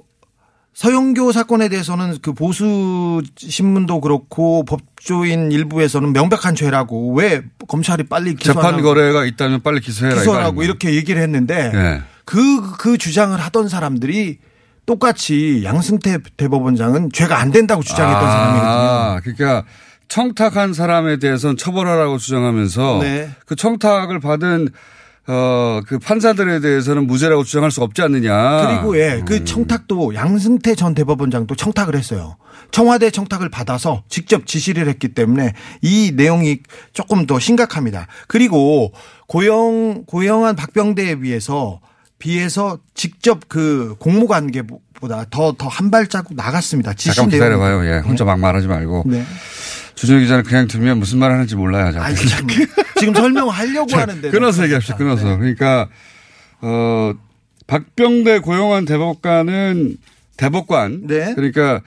Speaker 6: 서영교 사건에 대해서는 그 보수 신문도 그렇고 법조인 일부에서는 명백한 죄라고 왜 검찰이 빨리
Speaker 4: 재판
Speaker 6: 기소하라고
Speaker 4: 거래가 있다면 빨리 기소해라. 아닙니까?
Speaker 6: 이렇게 얘기를 했는데
Speaker 4: 네.
Speaker 6: 그, 그 주장을 하던 사람들이 똑같이 양승태 대법원장은 죄가 안 된다고 주장했던 사람이거든요.
Speaker 4: 아, 그러니까 청탁한 사람에 대해서는 처벌하라고 주장하면서
Speaker 6: 네.
Speaker 4: 그 청탁을 받은 어, 그 판사들에 대해서는 무죄라고 주장할 수 없지 않느냐.
Speaker 6: 그리고 예,
Speaker 4: 음.
Speaker 6: 그 청탁도 양승태 전 대법원장도 청탁을 했어요. 청와대 청탁을 받아서 직접 지시를 했기 때문에 이 내용이 조금 더 심각합니다. 그리고 고영 고영한 박병대에 비해서 비해서 직접 그 공무 관계보다 더 더 한 발자국 나갔습니다.
Speaker 4: 잠깐. 기다려봐요. 예. 혼자 막 말하지 말고.
Speaker 6: 네.
Speaker 4: 주진우 기자는 그냥 들으면 무슨 말 하는지 몰라요.
Speaker 6: 참 지금 설명하려고 하는데
Speaker 4: 끊어서 얘기합시다. 끊어서. 그러니까 어 박병대 고용한 대법관은 대법관.
Speaker 6: 네.
Speaker 4: 그러니까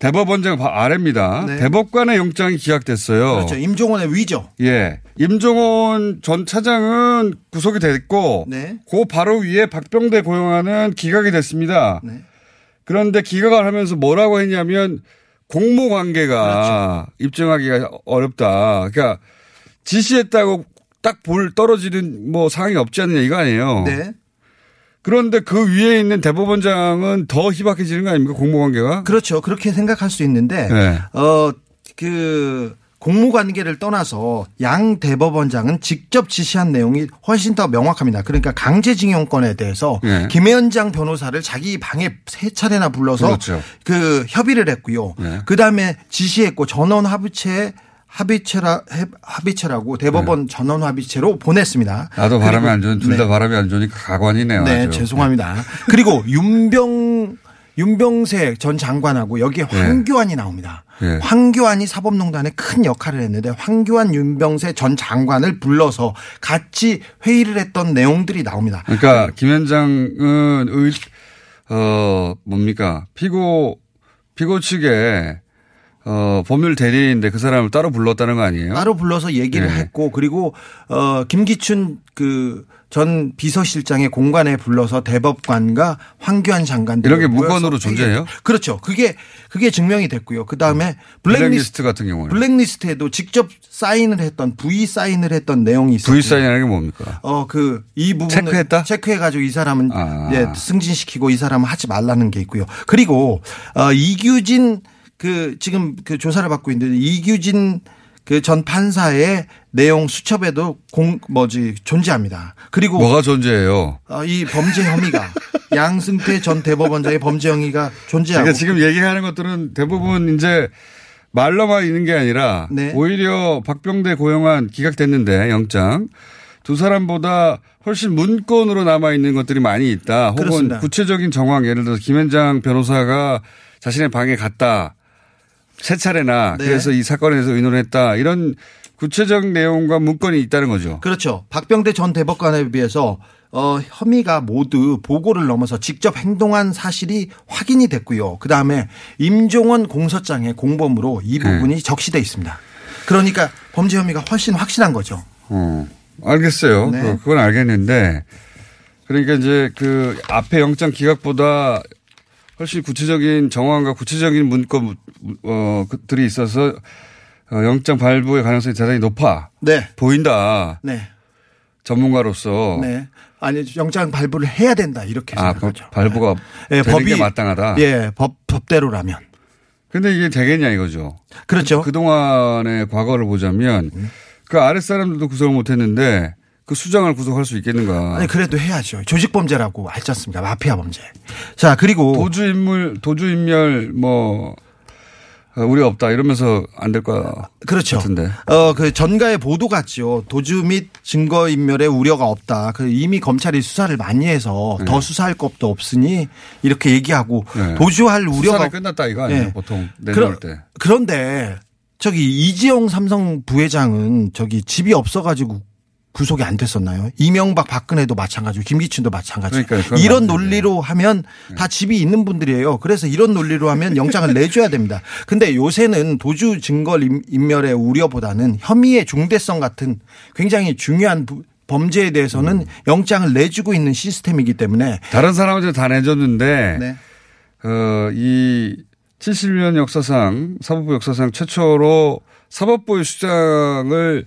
Speaker 4: 대법원장 바- 아래입니다.
Speaker 6: 네.
Speaker 4: 대법관의 영장이 기각됐어요.
Speaker 6: 그렇죠. 임종원의 위죠.
Speaker 4: 예. 임종원 전 차장은 구속이 됐고
Speaker 6: 네.
Speaker 4: 그 바로 위에 박병대 고용하는 기각이 됐습니다.
Speaker 6: 네.
Speaker 4: 그런데 기각을 하면서 뭐라고 했냐면 공모 관계가
Speaker 6: 그렇죠.
Speaker 4: 입증하기가 어렵다. 그러니까 지시했다고 딱 볼 떨어지는 뭐 상황이 없지 않느냐 이거 아니에요.
Speaker 6: 네.
Speaker 4: 그런데 그 위에 있는 대법원장은 더 희박해지는 거 아닙니까 공모 관계가?
Speaker 6: 그렇죠. 그렇게 생각할 수 있는데
Speaker 4: 네.
Speaker 6: 어그 공무 관계를 떠나서 양 대법원장은 직접 지시한 내용이 훨씬 더 명확합니다. 그러니까 강제징용권에 대해서
Speaker 4: 네.
Speaker 6: 김현장 변호사를 자기 방에 세 차례나 불러서
Speaker 4: 그렇죠.
Speaker 6: 그 협의를 했고요.
Speaker 4: 네.
Speaker 6: 그 다음에 지시했고 전원 합의체 합의체라 합의체라고 대법원 전원 합의체로 보냈습니다.
Speaker 4: 나도 바람이 안 좋은 둘다
Speaker 6: 네.
Speaker 4: 바람이 안 좋으니까 가관이네요.
Speaker 6: 네,
Speaker 4: 아주.
Speaker 6: 죄송합니다. 그리고 윤병 윤병세 전 장관하고 여기에 황교안이 나옵니다.
Speaker 4: 네.
Speaker 6: 황교안이 사법농단에 큰 역할을 했는데 황교안 윤병세 전 장관을 불러서 같이 회의를 했던 내용들이 나옵니다.
Speaker 4: 그러니까 김현장은 의, 어 뭡니까 피고 피고 측에 어 법률 대리인데 그 사람을 따로 불렀다는 거 아니에요?
Speaker 6: 따로 불러서 얘기를
Speaker 4: 네.
Speaker 6: 했고 그리고 어 김기춘 그 전 비서실장의 공간에 불러서 대법관과 황교안 장관
Speaker 4: 이런 게 무건으로 존재해요?
Speaker 6: 그렇죠. 그게 그게 증명이 됐고요. 그 다음에
Speaker 4: 블랙리스트
Speaker 6: 블랙리스트
Speaker 4: 같은 경우는
Speaker 6: 블랙리스트에도 직접 사인을 했던 V 사인을 했던 내용이 있어요.
Speaker 4: V 사인이라는 게 뭡니까?
Speaker 6: 어그 이 부분
Speaker 4: 체크했다?
Speaker 6: 체크해가지고 이 사람은
Speaker 4: 아.
Speaker 6: 예, 승진시키고 이 사람은 하지 말라는 게 있고요. 그리고 어 이규진 그 지금 그 조사를 받고 있는데 이규진 그 전 판사의 내용 수첩에도 공 뭐지 존재합니다. 그리고
Speaker 4: 뭐가 존재해요?
Speaker 6: 어, 이 범죄 혐의가 양승태 전 대법원장의 범죄 혐의가 존재하고
Speaker 4: 그러니까 지금 얘기하는 것들은 대부분 이제 말로만 있는 게 아니라
Speaker 6: 네.
Speaker 4: 오히려 박병대 고용한 기각됐는데 영장 두 사람보다 훨씬 문건으로 남아 있는 것들이 많이 있다. 혹은
Speaker 6: 그렇습니다.
Speaker 4: 구체적인 정황 예를 들어서 김현장 변호사가 자신의 방에 갔다 세 차례나
Speaker 6: 네.
Speaker 4: 그래서 이 사건에 대해서 의논 했다 이런 구체적 내용과 문건이 있다는 거죠.
Speaker 6: 그렇죠. 박병대 전 대법관에 비해서 어, 혐의가 모두 보고를 넘어서 직접 행동한 사실이 확인이 됐고요. 그 다음에 임종원 공소장의 공범으로 이
Speaker 4: 네.
Speaker 6: 부분이 적시돼 있습니다. 그러니까 범죄 혐의가 훨씬 확실한 거죠.
Speaker 4: 어, 알겠어요.
Speaker 6: 네.
Speaker 4: 그- 그건 알겠는데 그러니까 이제 그 앞에 영장 기각보다 훨씬 구체적인 정황과 구체적인 문건 어 들이 있어서 어, 영장 발부의 가능성이 대단히 높아
Speaker 6: 네.
Speaker 4: 보인다
Speaker 6: 네.
Speaker 4: 전문가로서
Speaker 6: 네. 아니 영장 발부를 해야 된다 이렇게
Speaker 4: 아그
Speaker 6: 생각하죠.
Speaker 4: 발부가
Speaker 6: 예,
Speaker 4: 되는 게 마땅하다.
Speaker 6: 예, 법 법대로라면
Speaker 4: 근데 이게 되겠냐 이거죠.
Speaker 6: 그렇죠.
Speaker 4: 그 동안의 과거를 보자면 그 아랫 사람들도 구속을 못했는데 그 수장을 구속할 수 있겠는가?
Speaker 6: 아니 그래도 해야죠. 조직 범죄라고 알지 않습니까? 마피아 범죄. 자 그리고
Speaker 4: 도주 인물, 도주 인멸, 뭐, 어, 우리 없다 이러면서 안될것
Speaker 6: 그렇죠.
Speaker 4: 같은데.
Speaker 6: 어, 그 전가의 보도 같죠. 도주 및 증거 인멸의 우려가 없다. 그 이미 검찰이 수사를 많이 해서 더 수사할 것도 없으니 이렇게 얘기하고
Speaker 4: 네.
Speaker 6: 도주할 우려가
Speaker 4: 수사는 끝났다 이거 아니에요
Speaker 6: 네.
Speaker 4: 보통 내놓을
Speaker 6: 그러-
Speaker 4: 때.
Speaker 6: 그런데 저기 이지영 삼성 부회장은 저기 집이 없어가지고 구속이 안 됐었나요? 이명박 박근혜도 마찬가지고 김기춘도 마찬가지고
Speaker 4: 그러니까요. 그건
Speaker 6: 이런.
Speaker 4: 네.
Speaker 6: 논리로 하면 다 집이 있는 분들이에요. 그래서 이런 논리로 하면 영장을 내줘야 됩니다. 근데 요새는 도주 증거 인- 인멸의 우려보다는 혐의의 중대성 같은 굉장히 중요한 부- 범죄에 대해서는
Speaker 4: 음.
Speaker 6: 영장을 내주고 있는 시스템이기 때문에
Speaker 4: 다른 사람한테 다 내줬는데
Speaker 6: 네.
Speaker 4: 어, 이 70년 역사상 사법부 역사상 최초로 사법부 수장을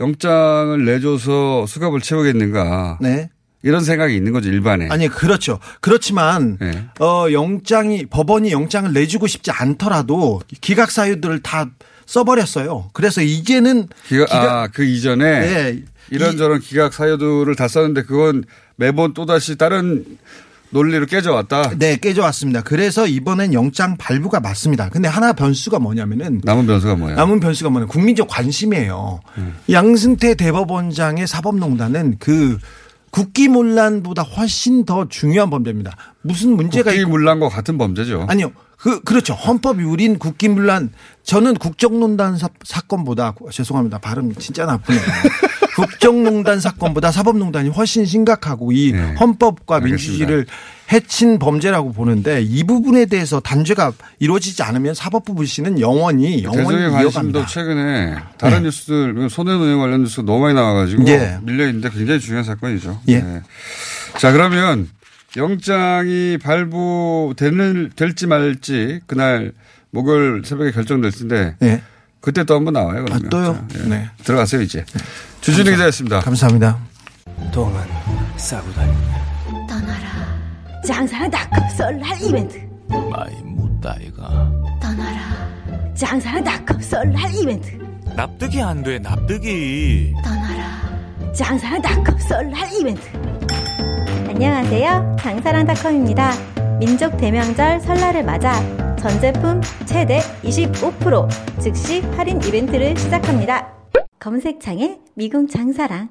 Speaker 4: 영장을 내줘서 수갑을 채우겠는가
Speaker 6: 네.
Speaker 4: 이런 생각이 있는 거죠 일반에.
Speaker 6: 아니 그렇죠. 그렇지만
Speaker 4: 네.
Speaker 6: 어 영장이 법원이 영장을 내주고 싶지 않더라도 기각 사유들을 다 써버렸어요. 그래서 이제는
Speaker 4: 기각,
Speaker 6: 기각-
Speaker 4: 아, 그 이전에
Speaker 6: 네.
Speaker 4: 이런저런 기각 사유들을 다 썼는데 그건 매번 또 다시 다른 논리로 깨져왔다.
Speaker 6: 네 깨져왔습니다. 그래서 이번엔 영장 발부가 맞습니다. 근데 하나 변수가 뭐냐면은
Speaker 4: 남은 변수가 뭐야?
Speaker 6: 남은 변수가 뭐냐 국민적 관심이에요.
Speaker 4: 음.
Speaker 6: 양승태 대법원장의 사법농단은 그 국기문란보다 훨씬 더 중요한 범죄입니다. 무슨 문제가
Speaker 4: 국기문란과 같은 범죄죠.
Speaker 6: 아니요. 그, 그렇죠. 헌법 유린 국기문란. 저는 국정농단 사, 사건보다, 죄송합니다. 발음 진짜 나쁘네요. 국정농단 사건보다 사법농단이 훨씬 심각하고 이
Speaker 4: 네.
Speaker 6: 헌법과. 민주주의를 해친 범죄라고 보는데 이 부분에 대해서 단죄가 이루어지지 않으면 사법부 불씨는 영원히, 영원히 이어갑니다.
Speaker 4: 최근에 다른 뉴스들 손해노행 관련 뉴스 너무 많이 나와가지고
Speaker 6: 예.
Speaker 4: 밀려 있는데 굉장히 중요한 사건이죠.
Speaker 6: 예.
Speaker 4: 네. 자 그러면 영장이 발부되는 될지 말지 그날 목요일 새벽에 결정될 텐데
Speaker 6: 네.
Speaker 4: 그때 또 한번 나와요. 그러면.
Speaker 6: 아, 또요?
Speaker 4: 자, 예.
Speaker 6: 네.
Speaker 4: 들어가세요 이제. 주진우 기자였습니다.
Speaker 6: 감사합니다.
Speaker 2: 똥은 싸고 다니
Speaker 1: 떠나라. 장사는 닷컴 설날 이벤트.
Speaker 2: 많이 묻다 이가
Speaker 1: 떠나라. 장사는 닷컴 설날 이벤트.
Speaker 3: 납득이 안 돼, 납득이.
Speaker 1: 떠나라. 장사랑 닷컴 설날 이벤트. 안녕하세요. 장사랑닷컴입니다. 민족 대명절 설날을 맞아 전 제품 최대 25% 즉시 할인 이벤트를 시작합니다. 검색창에 미궁 장사랑.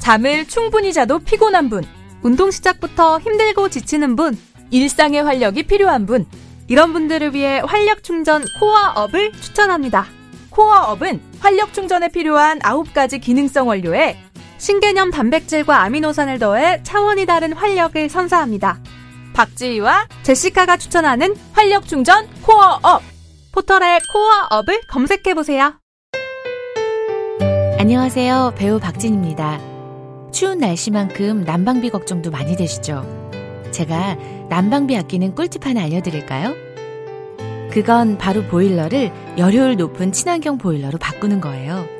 Speaker 7: 잠을 충분히 자도 피곤한 분, 운동 시작부터 힘들고 지치는 분, 일상의 활력이 필요한 분, 이런 분들을 위해 활력 충전 코어업을 추천합니다. 코어업은 활력 충전에 필요한 9가지 기능성 원료에 신개념 단백질과 아미노산을 더해 차원이 다른 활력을 선사합니다. 박지희와 제시카가 추천하는 활력 충전 코어업. 포털에 코어업을 검색해보세요.
Speaker 8: 안녕하세요. 배우 박진입니다. 추운 날씨만큼 난방비 걱정도 많이 되시죠? 제가 난방비 아끼는 꿀팁 하나 알려드릴까요? 그건 바로 보일러를 열효율 높은 친환경 보일러로 바꾸는 거예요.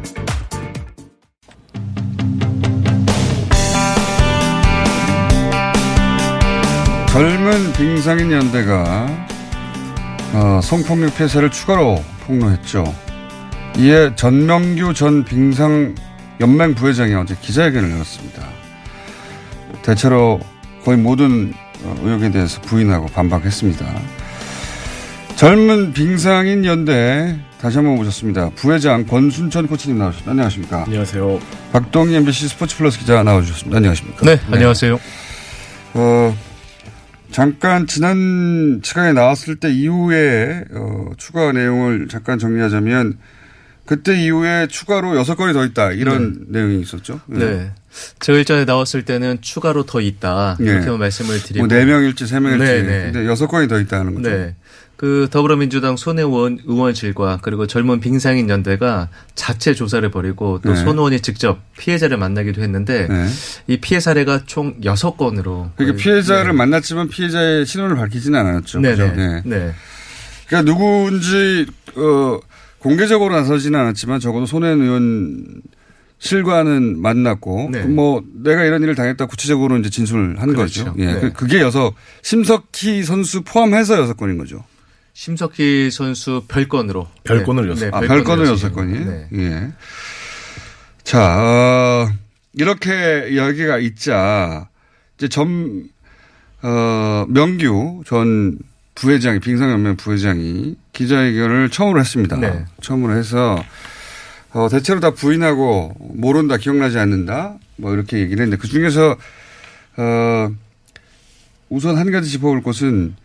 Speaker 4: 젊은 빙상인 연대가 어, 성폭력 폐쇄를 추가로 폭로했죠. 이에 전명규 전 빙상 연맹 부회장이 어제 기자회견을 열었습니다. 대체로 거의 모든 어, 의혹에 대해서 부인하고 반박했습니다. 젊은 빙상인 연대 다시 한번 모셨습니다. 부회장 권순천 코치님 나오셨습니다. 안녕하십니까?
Speaker 9: 안녕하세요.
Speaker 4: 박동희 MBC 스포츠 플러스 기자 나와주셨습니다. 안녕하십니까?
Speaker 9: 네, 안녕하세요.
Speaker 4: 어, 잠깐 지난 시간에 나왔을 때 이후에 어, 추가 내용을 잠깐 정리하자면 그때 이후에 추가로 여섯 건이 더 있다 이런 내용이 있었죠.
Speaker 9: 네. 제가 일전에 나왔을 때는 추가로 더 있다.
Speaker 4: 예.
Speaker 9: 이렇게 말씀을 드리고.
Speaker 4: 뭐네 명일지 세 명일지.
Speaker 9: 네, 네.
Speaker 4: 근데 여섯 건이 더 있다는 거죠.
Speaker 9: 네. 그 더불어민주당 손혜원 의원실과 그리고 젊은 빙상인 연대가 자체 조사를 벌이고 또
Speaker 4: 네.
Speaker 9: 손 의원이 직접 피해자를 만나기도 했는데
Speaker 4: 네.
Speaker 9: 이 피해 사례가 총 여섯 건으로
Speaker 4: 그러니까 피해자를 만났지만 피해자의 신원을 밝히지는 않았죠.
Speaker 9: 네네.
Speaker 4: 그죠? 네.
Speaker 9: 네.
Speaker 4: 그러니까 누구인지 어, 공개적으로 나서지는 않았지만 적어도 손혜원 의원 실과는 만났고
Speaker 9: 네.
Speaker 4: 뭐 내가 이런 일을 당했다 구체적으로 이제 진술을 한
Speaker 9: 그렇죠.
Speaker 4: 거죠. 예.
Speaker 9: 네.
Speaker 4: 그- 그게 여섯 심석희 선수 포함해서 여섯 건인 거죠.
Speaker 9: 심석희 선수 별건으로
Speaker 10: 별건을 여섯
Speaker 4: 아,
Speaker 9: 별건을
Speaker 4: 별건은
Speaker 9: 여섯
Speaker 4: 여섯 건이.
Speaker 9: 네.
Speaker 4: 예. 자, 어, 이렇게 이야기가 있자 이제 전 어, 명규 전 부회장이 빙상연맹 부회장이 기자회견을 처음으로 했습니다.
Speaker 9: 네.
Speaker 4: 처음으로 해서 어, 대체로 다 부인하고 모른다, 기억나지 않는다, 뭐 이렇게 얘기를 했는데 그 중에서 어, 우선 한 가지 짚어볼 것은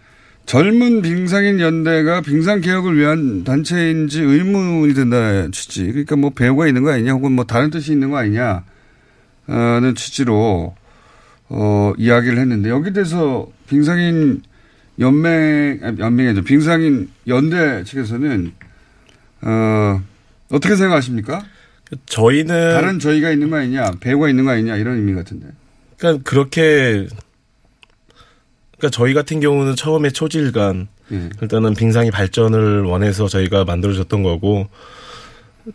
Speaker 4: 젊은 빙상인 연대가 빙상 개혁을 위한 단체인지 의문이 든다는 취지. 그러니까 뭐 배우가 있는 거 아니냐, 혹은 뭐 다른 뜻이 있는 거 아니냐는 취지로 어, 이야기를 했는데 여기 대해서 빙상인 연맹, 아니, 연맹이 아니죠. 빙상인 연대 측에서는 어, 어떻게 생각하십니까?
Speaker 10: 저희는
Speaker 4: 다른 저희가 있는 거 아니냐, 배우가 있는 거 아니냐 이런 의미 같은데.
Speaker 10: 그러니까 그렇게 그러니까 저희 같은 경우는 처음에 초질간
Speaker 4: 예.
Speaker 10: 일단은 빙상이 발전을 원해서 저희가 만들어졌던 거고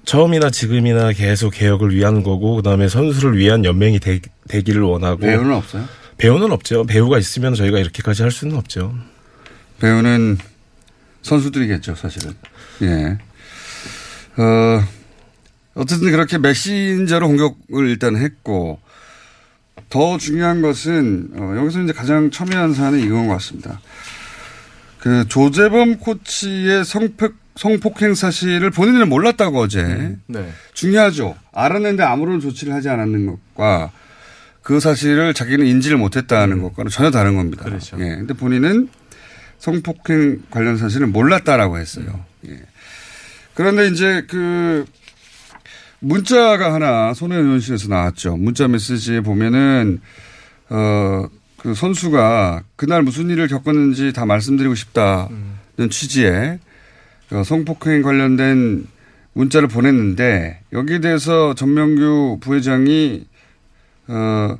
Speaker 10: 처음이나 지금이나 계속 개혁을 위한 거고 그다음에 선수를 위한 연맹이 되, 되기를 원하고
Speaker 4: 배우는 없어요?
Speaker 10: 배우는 없죠. 배우가 있으면 저희가 이렇게까지 할 수는 없죠.
Speaker 4: 배우는 선수들이겠죠, 사실은. 예. 어, 어쨌든 그렇게 메신저로 공격을 일단 했고, 더 중요한 것은, 어, 여기서 이제 가장 첨예한 사안은 이건 것 같습니다. 그 조재범 코치의 성폭, 성폭행 사실을 본인은 몰랐다고 어제.
Speaker 9: 네.
Speaker 4: 중요하죠. 알았는데 아무런 조치를 하지 않았는 것과 그 사실을 자기는 인지를 못했다는 것과는 전혀 다른 겁니다.
Speaker 9: 그렇죠.
Speaker 4: 예. 근데 본인은 성폭행 관련 사실을 몰랐다라고 했어요. 예. 그런데 이제 그 문자가 하나 손해원 의원실에서 나왔죠. 문자 메시지에 보면은 어 그 선수가 그날 무슨 일을 겪었는지 다 말씀드리고 싶다는 취지의 어, 성폭행 관련된 문자를 보냈는데 여기에 대해서 전명규 부회장이 어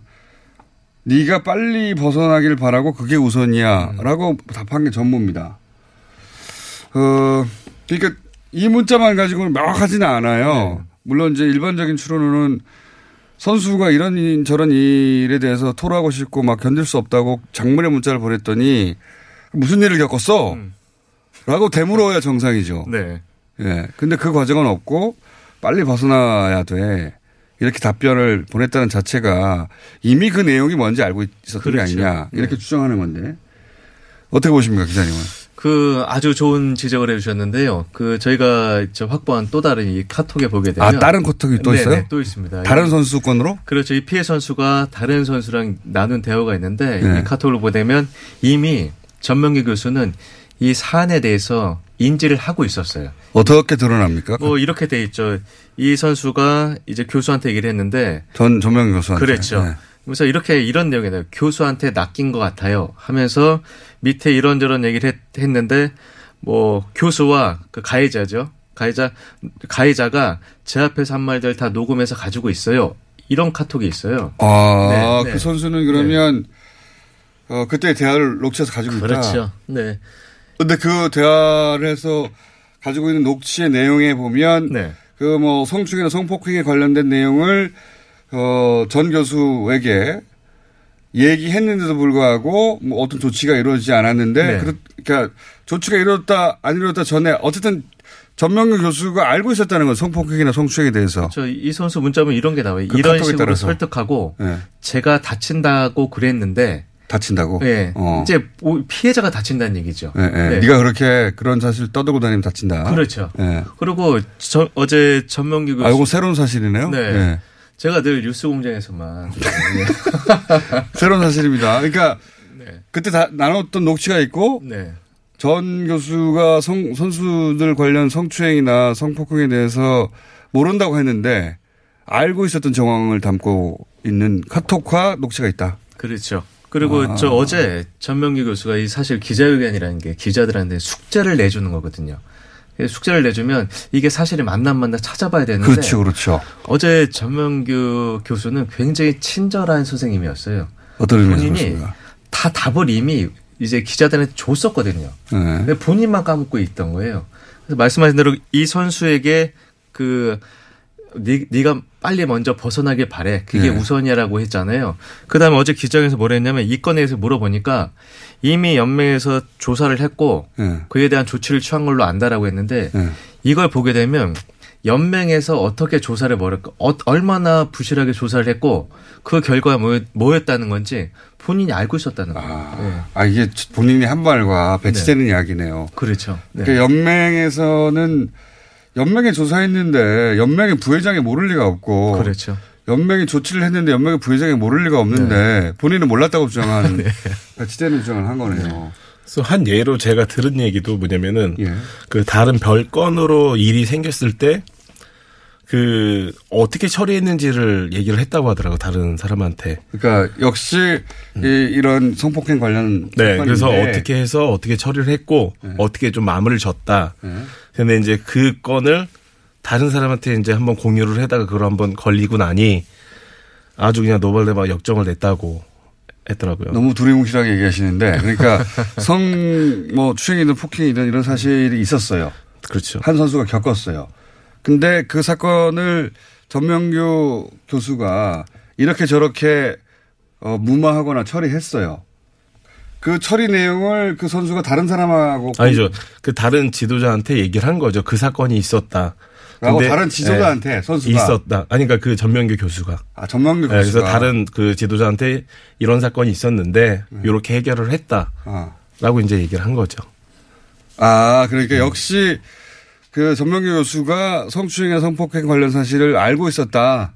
Speaker 4: 네가 빨리 벗어나길 바라고 그게 우선이야라고 답한 게 전부입니다. 어 그러니까 이 문자만 가지고는 명확하지는 않아요. 물론 이제 일반적인 추론으로는 선수가 이런 일, 저런 일에 대해서 토로하고 싶고 막 견딜 수 없다고 장문의 문자를 보냈더니 무슨 일을 겪었어? 라고 되물어야 정상이죠.
Speaker 9: 네.
Speaker 4: 예. 근데 그 과정은 없고 빨리 벗어나야 돼. 이렇게 답변을 보냈다는 자체가 이미 그 내용이 뭔지 알고 있었던 게
Speaker 9: 그렇죠.
Speaker 4: 아니냐. 이렇게 추정하는 건데. 어떻게 보십니까, 기자님은?
Speaker 9: 그 아주 좋은 지적을 해주셨는데요. 그 저희가 저 확보한 또 다른 이 카톡에 보게 되면
Speaker 4: 아, 다른 카톡이 또 있어요?
Speaker 9: 또 있습니다.
Speaker 4: 다른
Speaker 9: 이-
Speaker 4: 선수 건으로?
Speaker 9: 그렇죠. 이 피해 선수가 다른 선수랑 나눈 대화가 있는데
Speaker 4: 네.
Speaker 9: 이 카톡을 보내면 이미 전명기 교수는 이 사안에 대해서 인지를 하고 있었어요.
Speaker 4: 어떻게 드러납니까?
Speaker 9: 뭐 이렇게 돼 있죠. 이 선수가 이제 교수한테 얘기를 했는데
Speaker 4: 전 전명 교수한테.
Speaker 9: 그렇죠.
Speaker 4: 네.
Speaker 9: 그래서 이렇게 이런 내용이에요. 교수한테 낚인 것 같아요. 하면서 밑에 이런저런 얘기를 했, 는데뭐 교수와 그 가해자죠. 가해자 가해자가 제 앞에서 한 말들 다 녹음해서 가지고 있어요. 이런 카톡이 있어요.
Speaker 4: 아,
Speaker 9: 네,
Speaker 4: 그
Speaker 9: 네.
Speaker 4: 선수는 그러면 어, 그때 대화를 녹취해서 가지고 있다.
Speaker 9: 그렇죠. 네.
Speaker 4: 근데 그 대화를 해서 가지고 있는 녹취의 내용에 보면
Speaker 9: 네.
Speaker 4: 그뭐 성추행이나 성폭행에 관련된 내용을 어, 전 교수에게 얘기했는데도 불구하고 뭐 어떤 조치가 이루어지지 않았는데
Speaker 9: 네.
Speaker 4: 그렇- 그러니까 조치가 이루어졌다 안 이루어졌다 전에 어쨌든 전명규 교수가 알고 있었다는 건 성폭행이나 성추행에 대해서
Speaker 9: 저이 선수 문자면 이런 게 나와요.
Speaker 4: 그
Speaker 9: 이런 식으로
Speaker 4: 따라서.
Speaker 9: 설득하고
Speaker 4: 네.
Speaker 9: 제가 다친다고 그랬는데
Speaker 4: 다친다고.
Speaker 9: 예.
Speaker 4: 어.
Speaker 9: 이제 오- 피해자가 다친다는 얘기죠.
Speaker 4: 예, 예.
Speaker 9: 네.
Speaker 4: 네 가 그렇게 그런 사실 떠들고 다니면 다친다.
Speaker 9: 그렇죠.
Speaker 4: 예.
Speaker 9: 그리고 저, 어제 전명기 교수
Speaker 4: 아, 이거 새로운 사실이네요.
Speaker 9: 네.
Speaker 4: 예.
Speaker 9: 제가 늘 뉴스 공장에서만
Speaker 4: 새로운 사실입니다. 그러니까
Speaker 9: 네.
Speaker 4: 그때 다 나눴던 녹취가 있고
Speaker 9: 네.
Speaker 4: 전 교수가 성, 선수들 관련 성추행이나 성폭행에 대해서 모른다고 했는데 알고 있었던 정황을 담고 있는 카톡과 녹취가 있다.
Speaker 9: 그렇죠. 그리고
Speaker 4: 아.
Speaker 9: 저 어제 전명기 교수가 이 사실 기자회견이라는 게 기자들한테 숙제를 내주는 거거든요. 그래서 숙제를 내주면 이게 사실이 맞나 안 맞나 찾아봐야 되는데
Speaker 4: 그렇죠, 그렇죠.
Speaker 9: 어제 전명규 교수는 굉장히 친절한 선생님이었어요.
Speaker 4: 어떤 의미에서?
Speaker 9: 다 답을 이미 이제 기자들한테 줬었거든요.
Speaker 4: 네.
Speaker 9: 근데 본인만 까먹고 있던 거예요. 그래서 말씀하신 대로 이 선수에게 그 네, 네가 빨리 먼저 벗어나길 바래. 그게
Speaker 4: 네.
Speaker 9: 우선이라고 했잖아요. 그다음에 어제 기자회견에서 뭐라 했냐면 이 건에 대해서 물어보니까 이미 연맹에서 조사를 했고
Speaker 4: 네.
Speaker 9: 그에 대한 조치를 취한 걸로 안다라고 했는데
Speaker 4: 네.
Speaker 9: 이걸 보게 되면 연맹에서 어떻게 조사를 벌였고 어, 얼마나 부실하게 조사를 했고 그 결과가 뭐, 뭐였다는 건지 본인이 알고 있었다는 거예요. 네.
Speaker 4: 아, 이게 본인이 한 말과 배치되는 이야기네요.
Speaker 9: 그렇죠. 네.
Speaker 4: 그러니까 연맹에서는 연맹에 조사했는데 연맹의 부회장이 모를 리가 없고
Speaker 9: 그렇죠.
Speaker 4: 연맹이 조치를 했는데 연맹의 부회장이 모를 리가 없는데 본인은 몰랐다고 주장한
Speaker 9: 네.
Speaker 4: 배치되는 주장을 한 거네요.
Speaker 10: 그래서 한 예로 제가 들은 얘기도 뭐냐면은
Speaker 4: 예.
Speaker 10: 그 다른 별건으로 일이 생겼을 때 그 어떻게 처리했는지를 얘기를 했다고 하더라고 다른 사람한테.
Speaker 4: 그러니까 역시 이, 이런 성폭행 관련
Speaker 10: 네,
Speaker 4: 사건인데
Speaker 10: 그래서 어떻게 해서 어떻게 처리를 했고 어떻게 좀 마무리를 졌다.
Speaker 4: 네.
Speaker 10: 근데 이제 그 건을 다른 사람한테 이제 한번 공유를 해다가 그걸 한번 걸리고 나니 아주 그냥 노발대 막 역정을 냈다고 했더라고요.
Speaker 4: 너무 두리뭉실하게 얘기하시는데 그러니까 성 뭐 추행이든 폭행이든 이런 사실이 있었어요.
Speaker 10: 그렇죠.
Speaker 4: 한 선수가 겪었어요. 근데 그 사건을 전명규 교수가 이렇게 저렇게 어, 무마하거나 처리했어요. 그 처리 내용을 그 선수가 다른 사람하고
Speaker 10: 아니죠. 그 다른 지도자한테 얘기를 한 거죠. 그 사건이 있었다.
Speaker 4: 라고 다른 지도자한테
Speaker 10: 예,
Speaker 4: 선수가
Speaker 10: 있었다. 아니 그러니까 그 전명규 교수가.
Speaker 4: 아 전명규
Speaker 10: 예,
Speaker 4: 교수가
Speaker 10: 그래서 다른 그 지도자한테 이런 사건이 있었는데 이렇게 해결을 했다라고
Speaker 4: 아.
Speaker 10: 이제 얘기를 한 거죠.
Speaker 4: 아, 그러니까 역시 그 전명규 교수가 성추행이나 성폭행 관련 사실을 알고 있었다는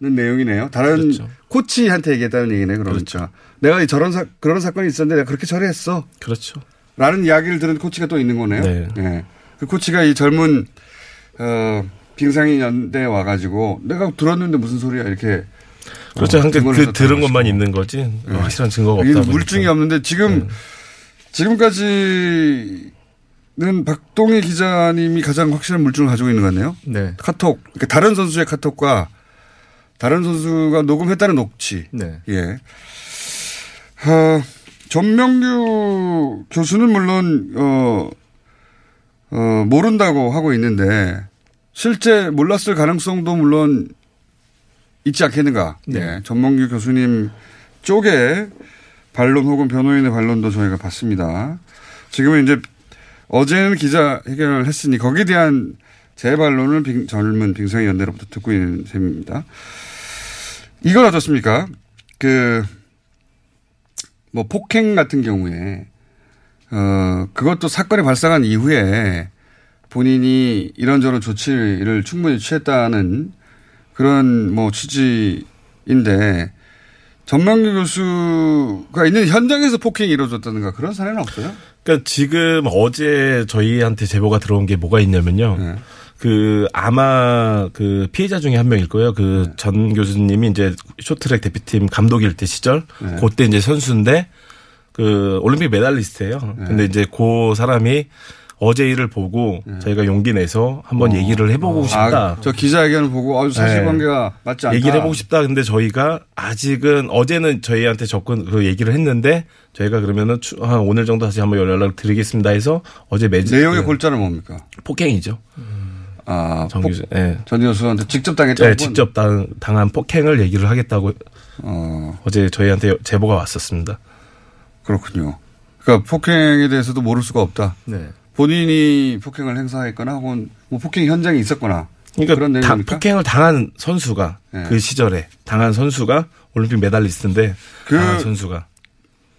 Speaker 4: 내용이네요. 다른
Speaker 10: 그렇죠.
Speaker 4: 코치한테 얘기했다는 얘기네, 그러니까. 내가 이 저런 사, 그런 사건이 있었는데 내가 그렇게 처리했어.
Speaker 10: 그렇죠.
Speaker 4: 라는 이야기를 들은 코치가 또 있는 거네요.
Speaker 10: 네.
Speaker 4: 예. 그 코치가 이 젊은, 어, 빙상인 연대에 와가지고 내가 들었는데 무슨 소리야, 이렇게.
Speaker 10: 그렇죠.
Speaker 4: 어,
Speaker 10: 그
Speaker 4: 썼다고
Speaker 10: 들은 것만. 있는 거지 확실한 증거가
Speaker 4: 이게
Speaker 10: 없다.
Speaker 4: 물증이 없는데 지금 지금까지 는 박동희 기자님이 가장 확실한 물증을 가지고 있는 것 같네요.
Speaker 9: 네.
Speaker 4: 카톡, 그러니까 다른 선수의 카톡과 다른 선수가 녹음했다는 녹취.
Speaker 9: 네.
Speaker 4: 예. 어, 전명규 교수는 물론 어, 어, 모른다고 하고 있는데 실제 몰랐을 가능성도 물론 있지 않겠는가.
Speaker 9: 네.
Speaker 4: 예. 전명규 교수님 쪽에 반론 혹은 변호인의 반론도 저희가 봤습니다. 지금은 이제 어제는 기자회견을 했으니 거기에 대한 제 반론을 빙- 젊은 빙상연대로부터 듣고 있는 셈입니다. 이건 어떻습니까? 그, 뭐, 폭행 같은 경우에, 어, 그것도 사건이 발생한 이후에 본인이 이런저런 조치를 충분히 취했다는 그런 뭐 취지인데, 전명규 교수가 있는 현장에서 폭행이 이루어졌다든가 그런 사례는 없어요?
Speaker 10: 그러니까 지금 어제 저희한테 제보가 들어온 게 뭐가 있냐면요.
Speaker 4: 네.
Speaker 10: 그 아마 그 피해자 중에 한 명일 거예요. 그
Speaker 4: 네.
Speaker 10: 전 교수님이 이제 쇼트트랙 대표팀 감독일 때 시절
Speaker 4: 네.
Speaker 10: 그때 이제 선수인데 그 올림픽 메달리스트예요.
Speaker 4: 네.
Speaker 10: 근데 이제 그 사람이 어제 일을 보고 저희가 용기 내서 한번 얘기를 해보고 싶다.
Speaker 4: 아, 저 기자회견을 보고 아주 사실관계가 맞지 않다.
Speaker 10: 얘기를 해보고 싶다. 근데 저희가 아직은 어제는 저희한테 접근 그 얘기를 했는데 저희가 그러면은 추- 한 오늘 정도 다시 한번 연락을 드리겠습니다 해서 어제 매주
Speaker 4: 내용의 골자는 뭡니까?
Speaker 10: 폭행이죠.
Speaker 4: 아,
Speaker 10: 정
Speaker 4: 폭-
Speaker 10: 교수. 예.
Speaker 4: 전 교수한테 직접 당했다고?
Speaker 10: 네, 직접 당, 당한 폭행을 얘기를 하겠다고
Speaker 4: 어.
Speaker 10: 어제 저희한테 제보가 왔었습니다.
Speaker 4: 그렇군요. 그러니까 폭행에 대해서도 모를 수가 없다.
Speaker 9: 네.
Speaker 4: 본인이 폭행을 행사했거나 혹은 뭐 폭행 현장에 있었거나
Speaker 10: 그러니까
Speaker 4: 그런
Speaker 10: 다-? 폭행을 당한 선수가
Speaker 4: 네.
Speaker 10: 그 시절에 당한 선수가 올림픽 메달리스트인데
Speaker 4: 그
Speaker 10: 당한 선수가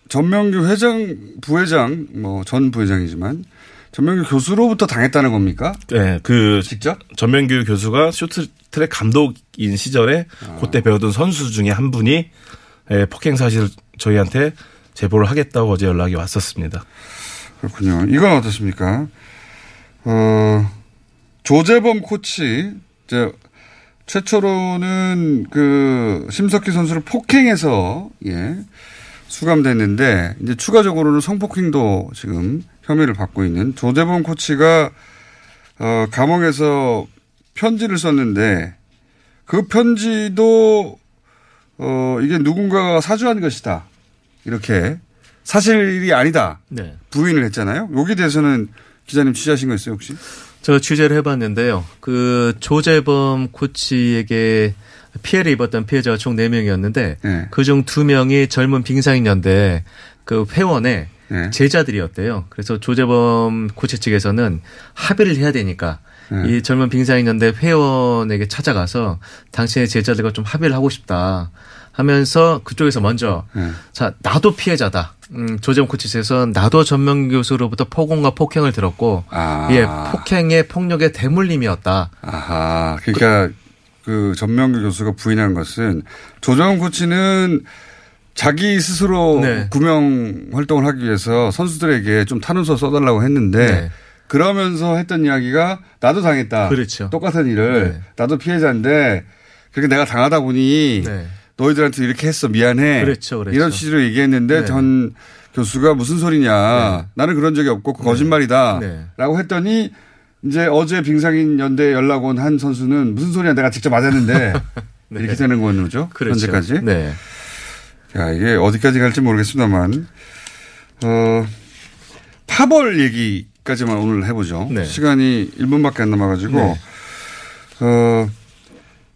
Speaker 4: 전명규 회장, 부회장, 뭐 전 부회장이지만 전명규 교수로부터 당했다는 겁니까?
Speaker 10: 네, 그
Speaker 4: 직접
Speaker 10: 전명규 교수가 쇼트트랙 감독인 시절에
Speaker 4: 아.
Speaker 10: 그때 배우던 선수 중에 한 분이 예, 폭행 사실을 저희한테 제보를 하겠다고 어제 연락이 왔었습니다.
Speaker 4: 그렇군요. 이건 어떻습니까? 어, 조재범 코치, 이제, 최초로는 그, 심석희 선수를 폭행해서, 예, 수감됐는데, 이제 추가적으로는 성폭행도 지금 혐의를 받고 있는 조재범 코치가, 어, 감옥에서 편지를 썼는데, 그 편지도, 어, 이게 누군가가 사주한 것이다. 이렇게 사실이 아니다.
Speaker 9: 네.
Speaker 4: 부인을 했잖아요. 여기 대해서는 기자님 취재하신 거 있어요, 혹시?
Speaker 9: 제가 취재를 해봤는데요. 그 조재범 코치에게 피해를 입었던 피해자가 총 4명이었는데
Speaker 4: 네.
Speaker 9: 그중 2명이 젊은 빙상인연대 그 회원의
Speaker 4: 네.
Speaker 9: 제자들이었대요. 그래서 조재범 코치 측에서는 합의를 해야 되니까
Speaker 4: 네.
Speaker 9: 이 젊은 빙상인연대 회원에게 찾아가서 당신의 제자들과 좀 합의를 하고 싶다. 하면서 그쪽에서 먼저
Speaker 4: 네.
Speaker 9: 자 나도 피해자다. 음, 조재범 코치에서 나도 전명 교수로부터 폭언과 폭행을 들었고
Speaker 4: 아.
Speaker 9: 예 폭행의 폭력의 대물림이었다.
Speaker 4: 아하. 그러니까 그 전명규 교수가 부인한 것은 조정 코치는 자기 스스로
Speaker 9: 네.
Speaker 4: 구명 활동을 하기 위해서 선수들에게 좀 탄원서 써달라고 했는데
Speaker 9: 네.
Speaker 4: 그러면서 했던 이야기가 나도 당했다.
Speaker 9: 그렇죠.
Speaker 4: 똑같은 일을
Speaker 9: 네.
Speaker 4: 나도 피해자인데 그렇게 내가 당하다 보니
Speaker 9: 네.
Speaker 4: 너희들한테 이렇게 했어 미안해.
Speaker 9: 그렇죠, 그렇죠.
Speaker 4: 이런 취지로 얘기했는데
Speaker 9: 네.
Speaker 4: 전 교수가 무슨 소리냐. 나는 그런 적이 없고 그 거짓말이다.
Speaker 9: 네.
Speaker 4: 라고 했더니 이제 어제 빙상인 연대 연락 온 한 선수는 무슨 소리야 내가 직접 맞았는데
Speaker 9: 네.
Speaker 4: 이렇게 되는 거죠.
Speaker 9: 그렇죠.
Speaker 4: 현재까지.
Speaker 9: 네.
Speaker 4: 야, 이게 어디까지 갈지 모르겠습니다만, 어, 파벌 얘기 까지만 오늘 해보죠.
Speaker 9: 네.
Speaker 4: 시간이 1분밖에 안 남아가지고,
Speaker 9: 네.
Speaker 4: 어,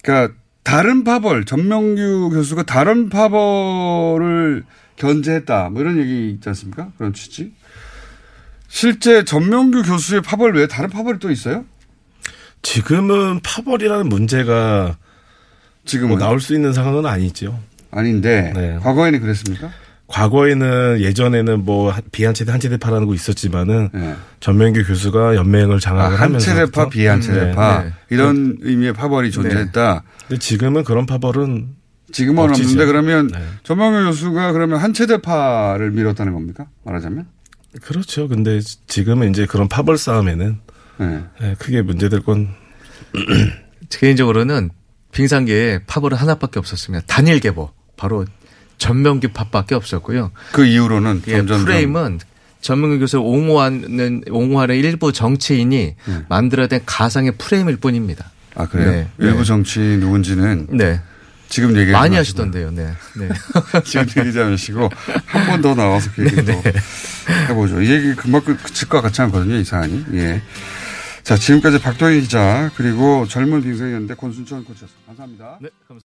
Speaker 4: 그니까, 다른 파벌, 전명규 교수가 다른 파벌을 견제했다. 뭐 이런 얘기 있지 않습니까? 그런 취지. 실제 전명규 교수의 파벌 외에 다른 파벌이 또 있어요?
Speaker 10: 지금은 파벌이라는 문제가
Speaker 4: 지금은
Speaker 10: 뭐 나올 수 있는 상황은 아니죠.
Speaker 4: 아닌데,
Speaker 10: 네.
Speaker 4: 과거에는 그랬습니까?
Speaker 10: 과거에는 예전에는 뭐 비한체대 한체대 파라는 거 있었지만은
Speaker 4: 네.
Speaker 10: 전명규 교수가 연맹을
Speaker 4: 아,
Speaker 10: 장악을 하면서
Speaker 4: 한체대파, 비한체대파.
Speaker 9: 네.
Speaker 4: 이런 의미의 파벌이 존재했다.
Speaker 10: 근데 지금은 그런 파벌은
Speaker 4: 지금은
Speaker 10: 없지죠.
Speaker 4: 없는데 그러면
Speaker 10: 네.
Speaker 4: 전명규 교수가 그러면 한체대파를 밀었다는 겁니까? 말하자면?
Speaker 10: 그렇죠. 근데 지금은 이제 그런 파벌 싸움에는
Speaker 4: 네.
Speaker 10: 네, 크게 문제될 건
Speaker 9: 개인적으로는 빙상계에 파벌은 하나밖에 없었습니다. 단일 계보. 바로 전명규 팝밖에 없었고요.
Speaker 4: 그 이후로는
Speaker 9: 예, 프레임은 전명규 교수를 옹호하는 옹호하는 일부 정치인이
Speaker 4: 네.
Speaker 9: 만들어낸 가상의 프레임일 뿐입니다.
Speaker 4: 아 그래요?
Speaker 9: 네.
Speaker 4: 일부
Speaker 9: 네.
Speaker 4: 정치 누군지는
Speaker 9: 네.
Speaker 4: 지금 얘기
Speaker 9: 많이 하시던데요. 네. 네.
Speaker 4: 지금 얘기하지 않으시고 한 번 더 나와서 그 얘기 도 해보죠. 이 얘기 그칠 것 같지 않거든요. 이 사안이. 예. 자 지금까지 박동희 기자 그리고 젊은 빙상이었는데 권순천 코치였습니다. 감사합니다.
Speaker 9: 네. 감사합니다.